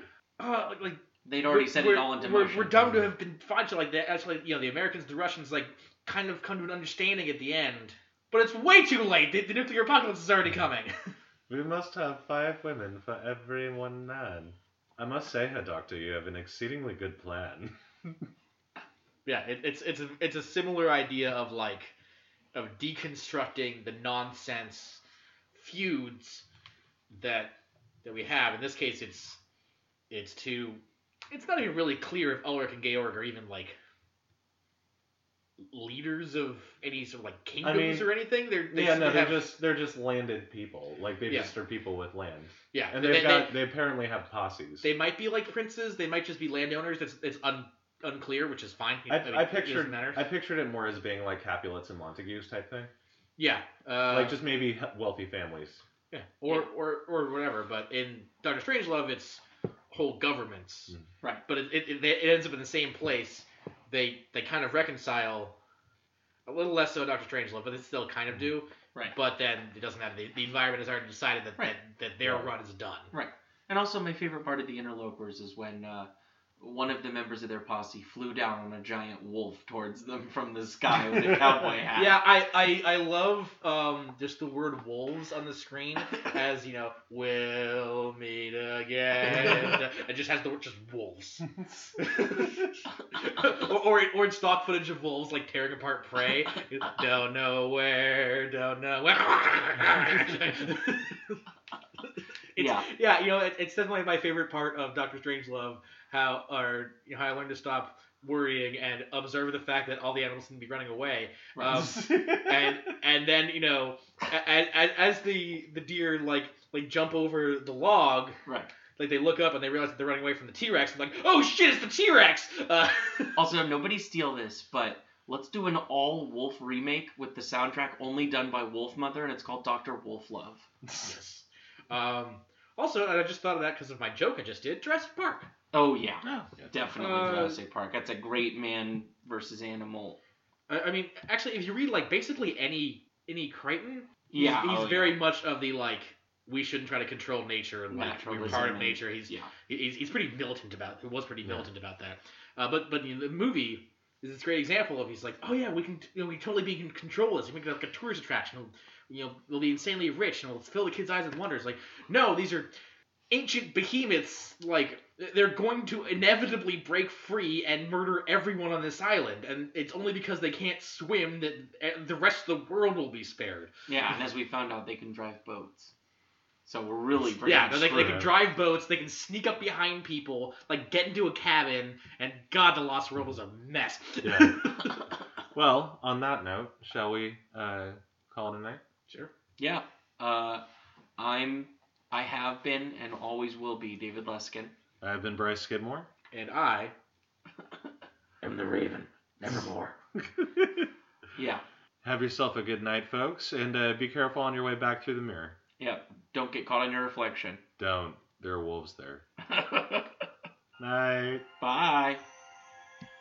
oh, like, like They'd already we're- set it all into we're, motion. We're dumb to have been fought like that. Actually, you know, the Americans, the Russians, like kind of come to an understanding at the end. But it's way too late. The, the nuclear apocalypse is already coming. we must have five women for every one man. I must say, Herr Doctor, you have an exceedingly good plan. Yeah, it, it's it's a, it's a similar idea of like of deconstructing the nonsense feuds that that we have. In this case, it's it's to it's not even really clear if Ulrich and Georg are even like leaders of any sort of like kingdoms mean, or anything. They're they, yeah, no, they they're have- just they're just landed people. Like they Yeah. just are people with land, yeah, and they, they've they, got they apparently have posses. they might be like princes. They might just be landowners. It's it's un, unclear, which is fine. I, mean, I pictured matter. I pictured it more as being like Capulets and Montagues type thing, yeah, uh, like just maybe wealthy families. Yeah, or, or or whatever. But in Doctor Strangelove, it's whole governments. Mm. Right. But it, it, it ends up in the same place. They they kind of reconcile. A little less so Doctor Strangelove, but they still kind of do. Right. But then it doesn't matter. The, the environment has already decided that Right. that, that their Right. run is done. Right. And also, my favorite part of the interlopers is when uh, one of the members of their posse flew down on a giant wolf towards them from the sky with a cowboy hat. Yeah, I, I, I love um, just the word wolves on the screen as, you know, we'll meet again. it just has the word just wolves. or, or, or in stock footage of wolves like tearing apart prey. don't know where, don't know where. It's, Yeah. yeah, you know, it, it's definitely my favorite part of Doctor Strangelove. How, or you know, how I learned to stop worrying and observe the fact that all the animals seem to be running away. Um, and and then you know, as, as the the deer like like jump over the log, right. like they look up and they realize that they're running away from the T Rex. I'm like, oh shit, it's the T Rex. Uh, Also, nobody steal this, but let's do an all Wolf remake with the soundtrack only done by Wolfmother, and it's called Doctor Wolf Love. yes. Um. Also, I just thought of that because of my joke I just did. Jurassic Park. Oh yeah, Oh, definitely Uh, Jurassic Park. That's a great man versus animal. I, I mean, actually, if you read like basically any any Crichton, he's, Yeah, he's oh, very yeah. much of the like we shouldn't try to control nature and like we're part of nature. He's Yeah, he's, he's pretty militant about it. he was pretty Yeah. militant about that uh, but but you know, the movie is this great example of he's like oh yeah we can you know we totally be in control of this we make it like a tourist attraction We'll- you know we'll be insanely rich and we'll fill the kids eyes with wonders like no these are ancient behemoths like they're going to inevitably break free and murder everyone on this island and it's only because they can't swim that eh, the rest of the world will be spared yeah. And as we found out, they can drive boats. So we're really pretty Yeah, they, they can drive boats. They can sneak up behind people, like get into a cabin. And God, the Lost World was a mess. Yeah. Well, on that note, shall we uh, call it a night? sure. Yeah. Uh, I'm. I have been and always will be David Leskin. I've been Bryce Skidmore. And I, I'm the Raven. Nevermore. yeah. Have yourself a good night, folks, and uh, be careful on your way back through the mirror. Yeah. Don't get caught in your reflection. Don't. There are wolves there. Night. Bye.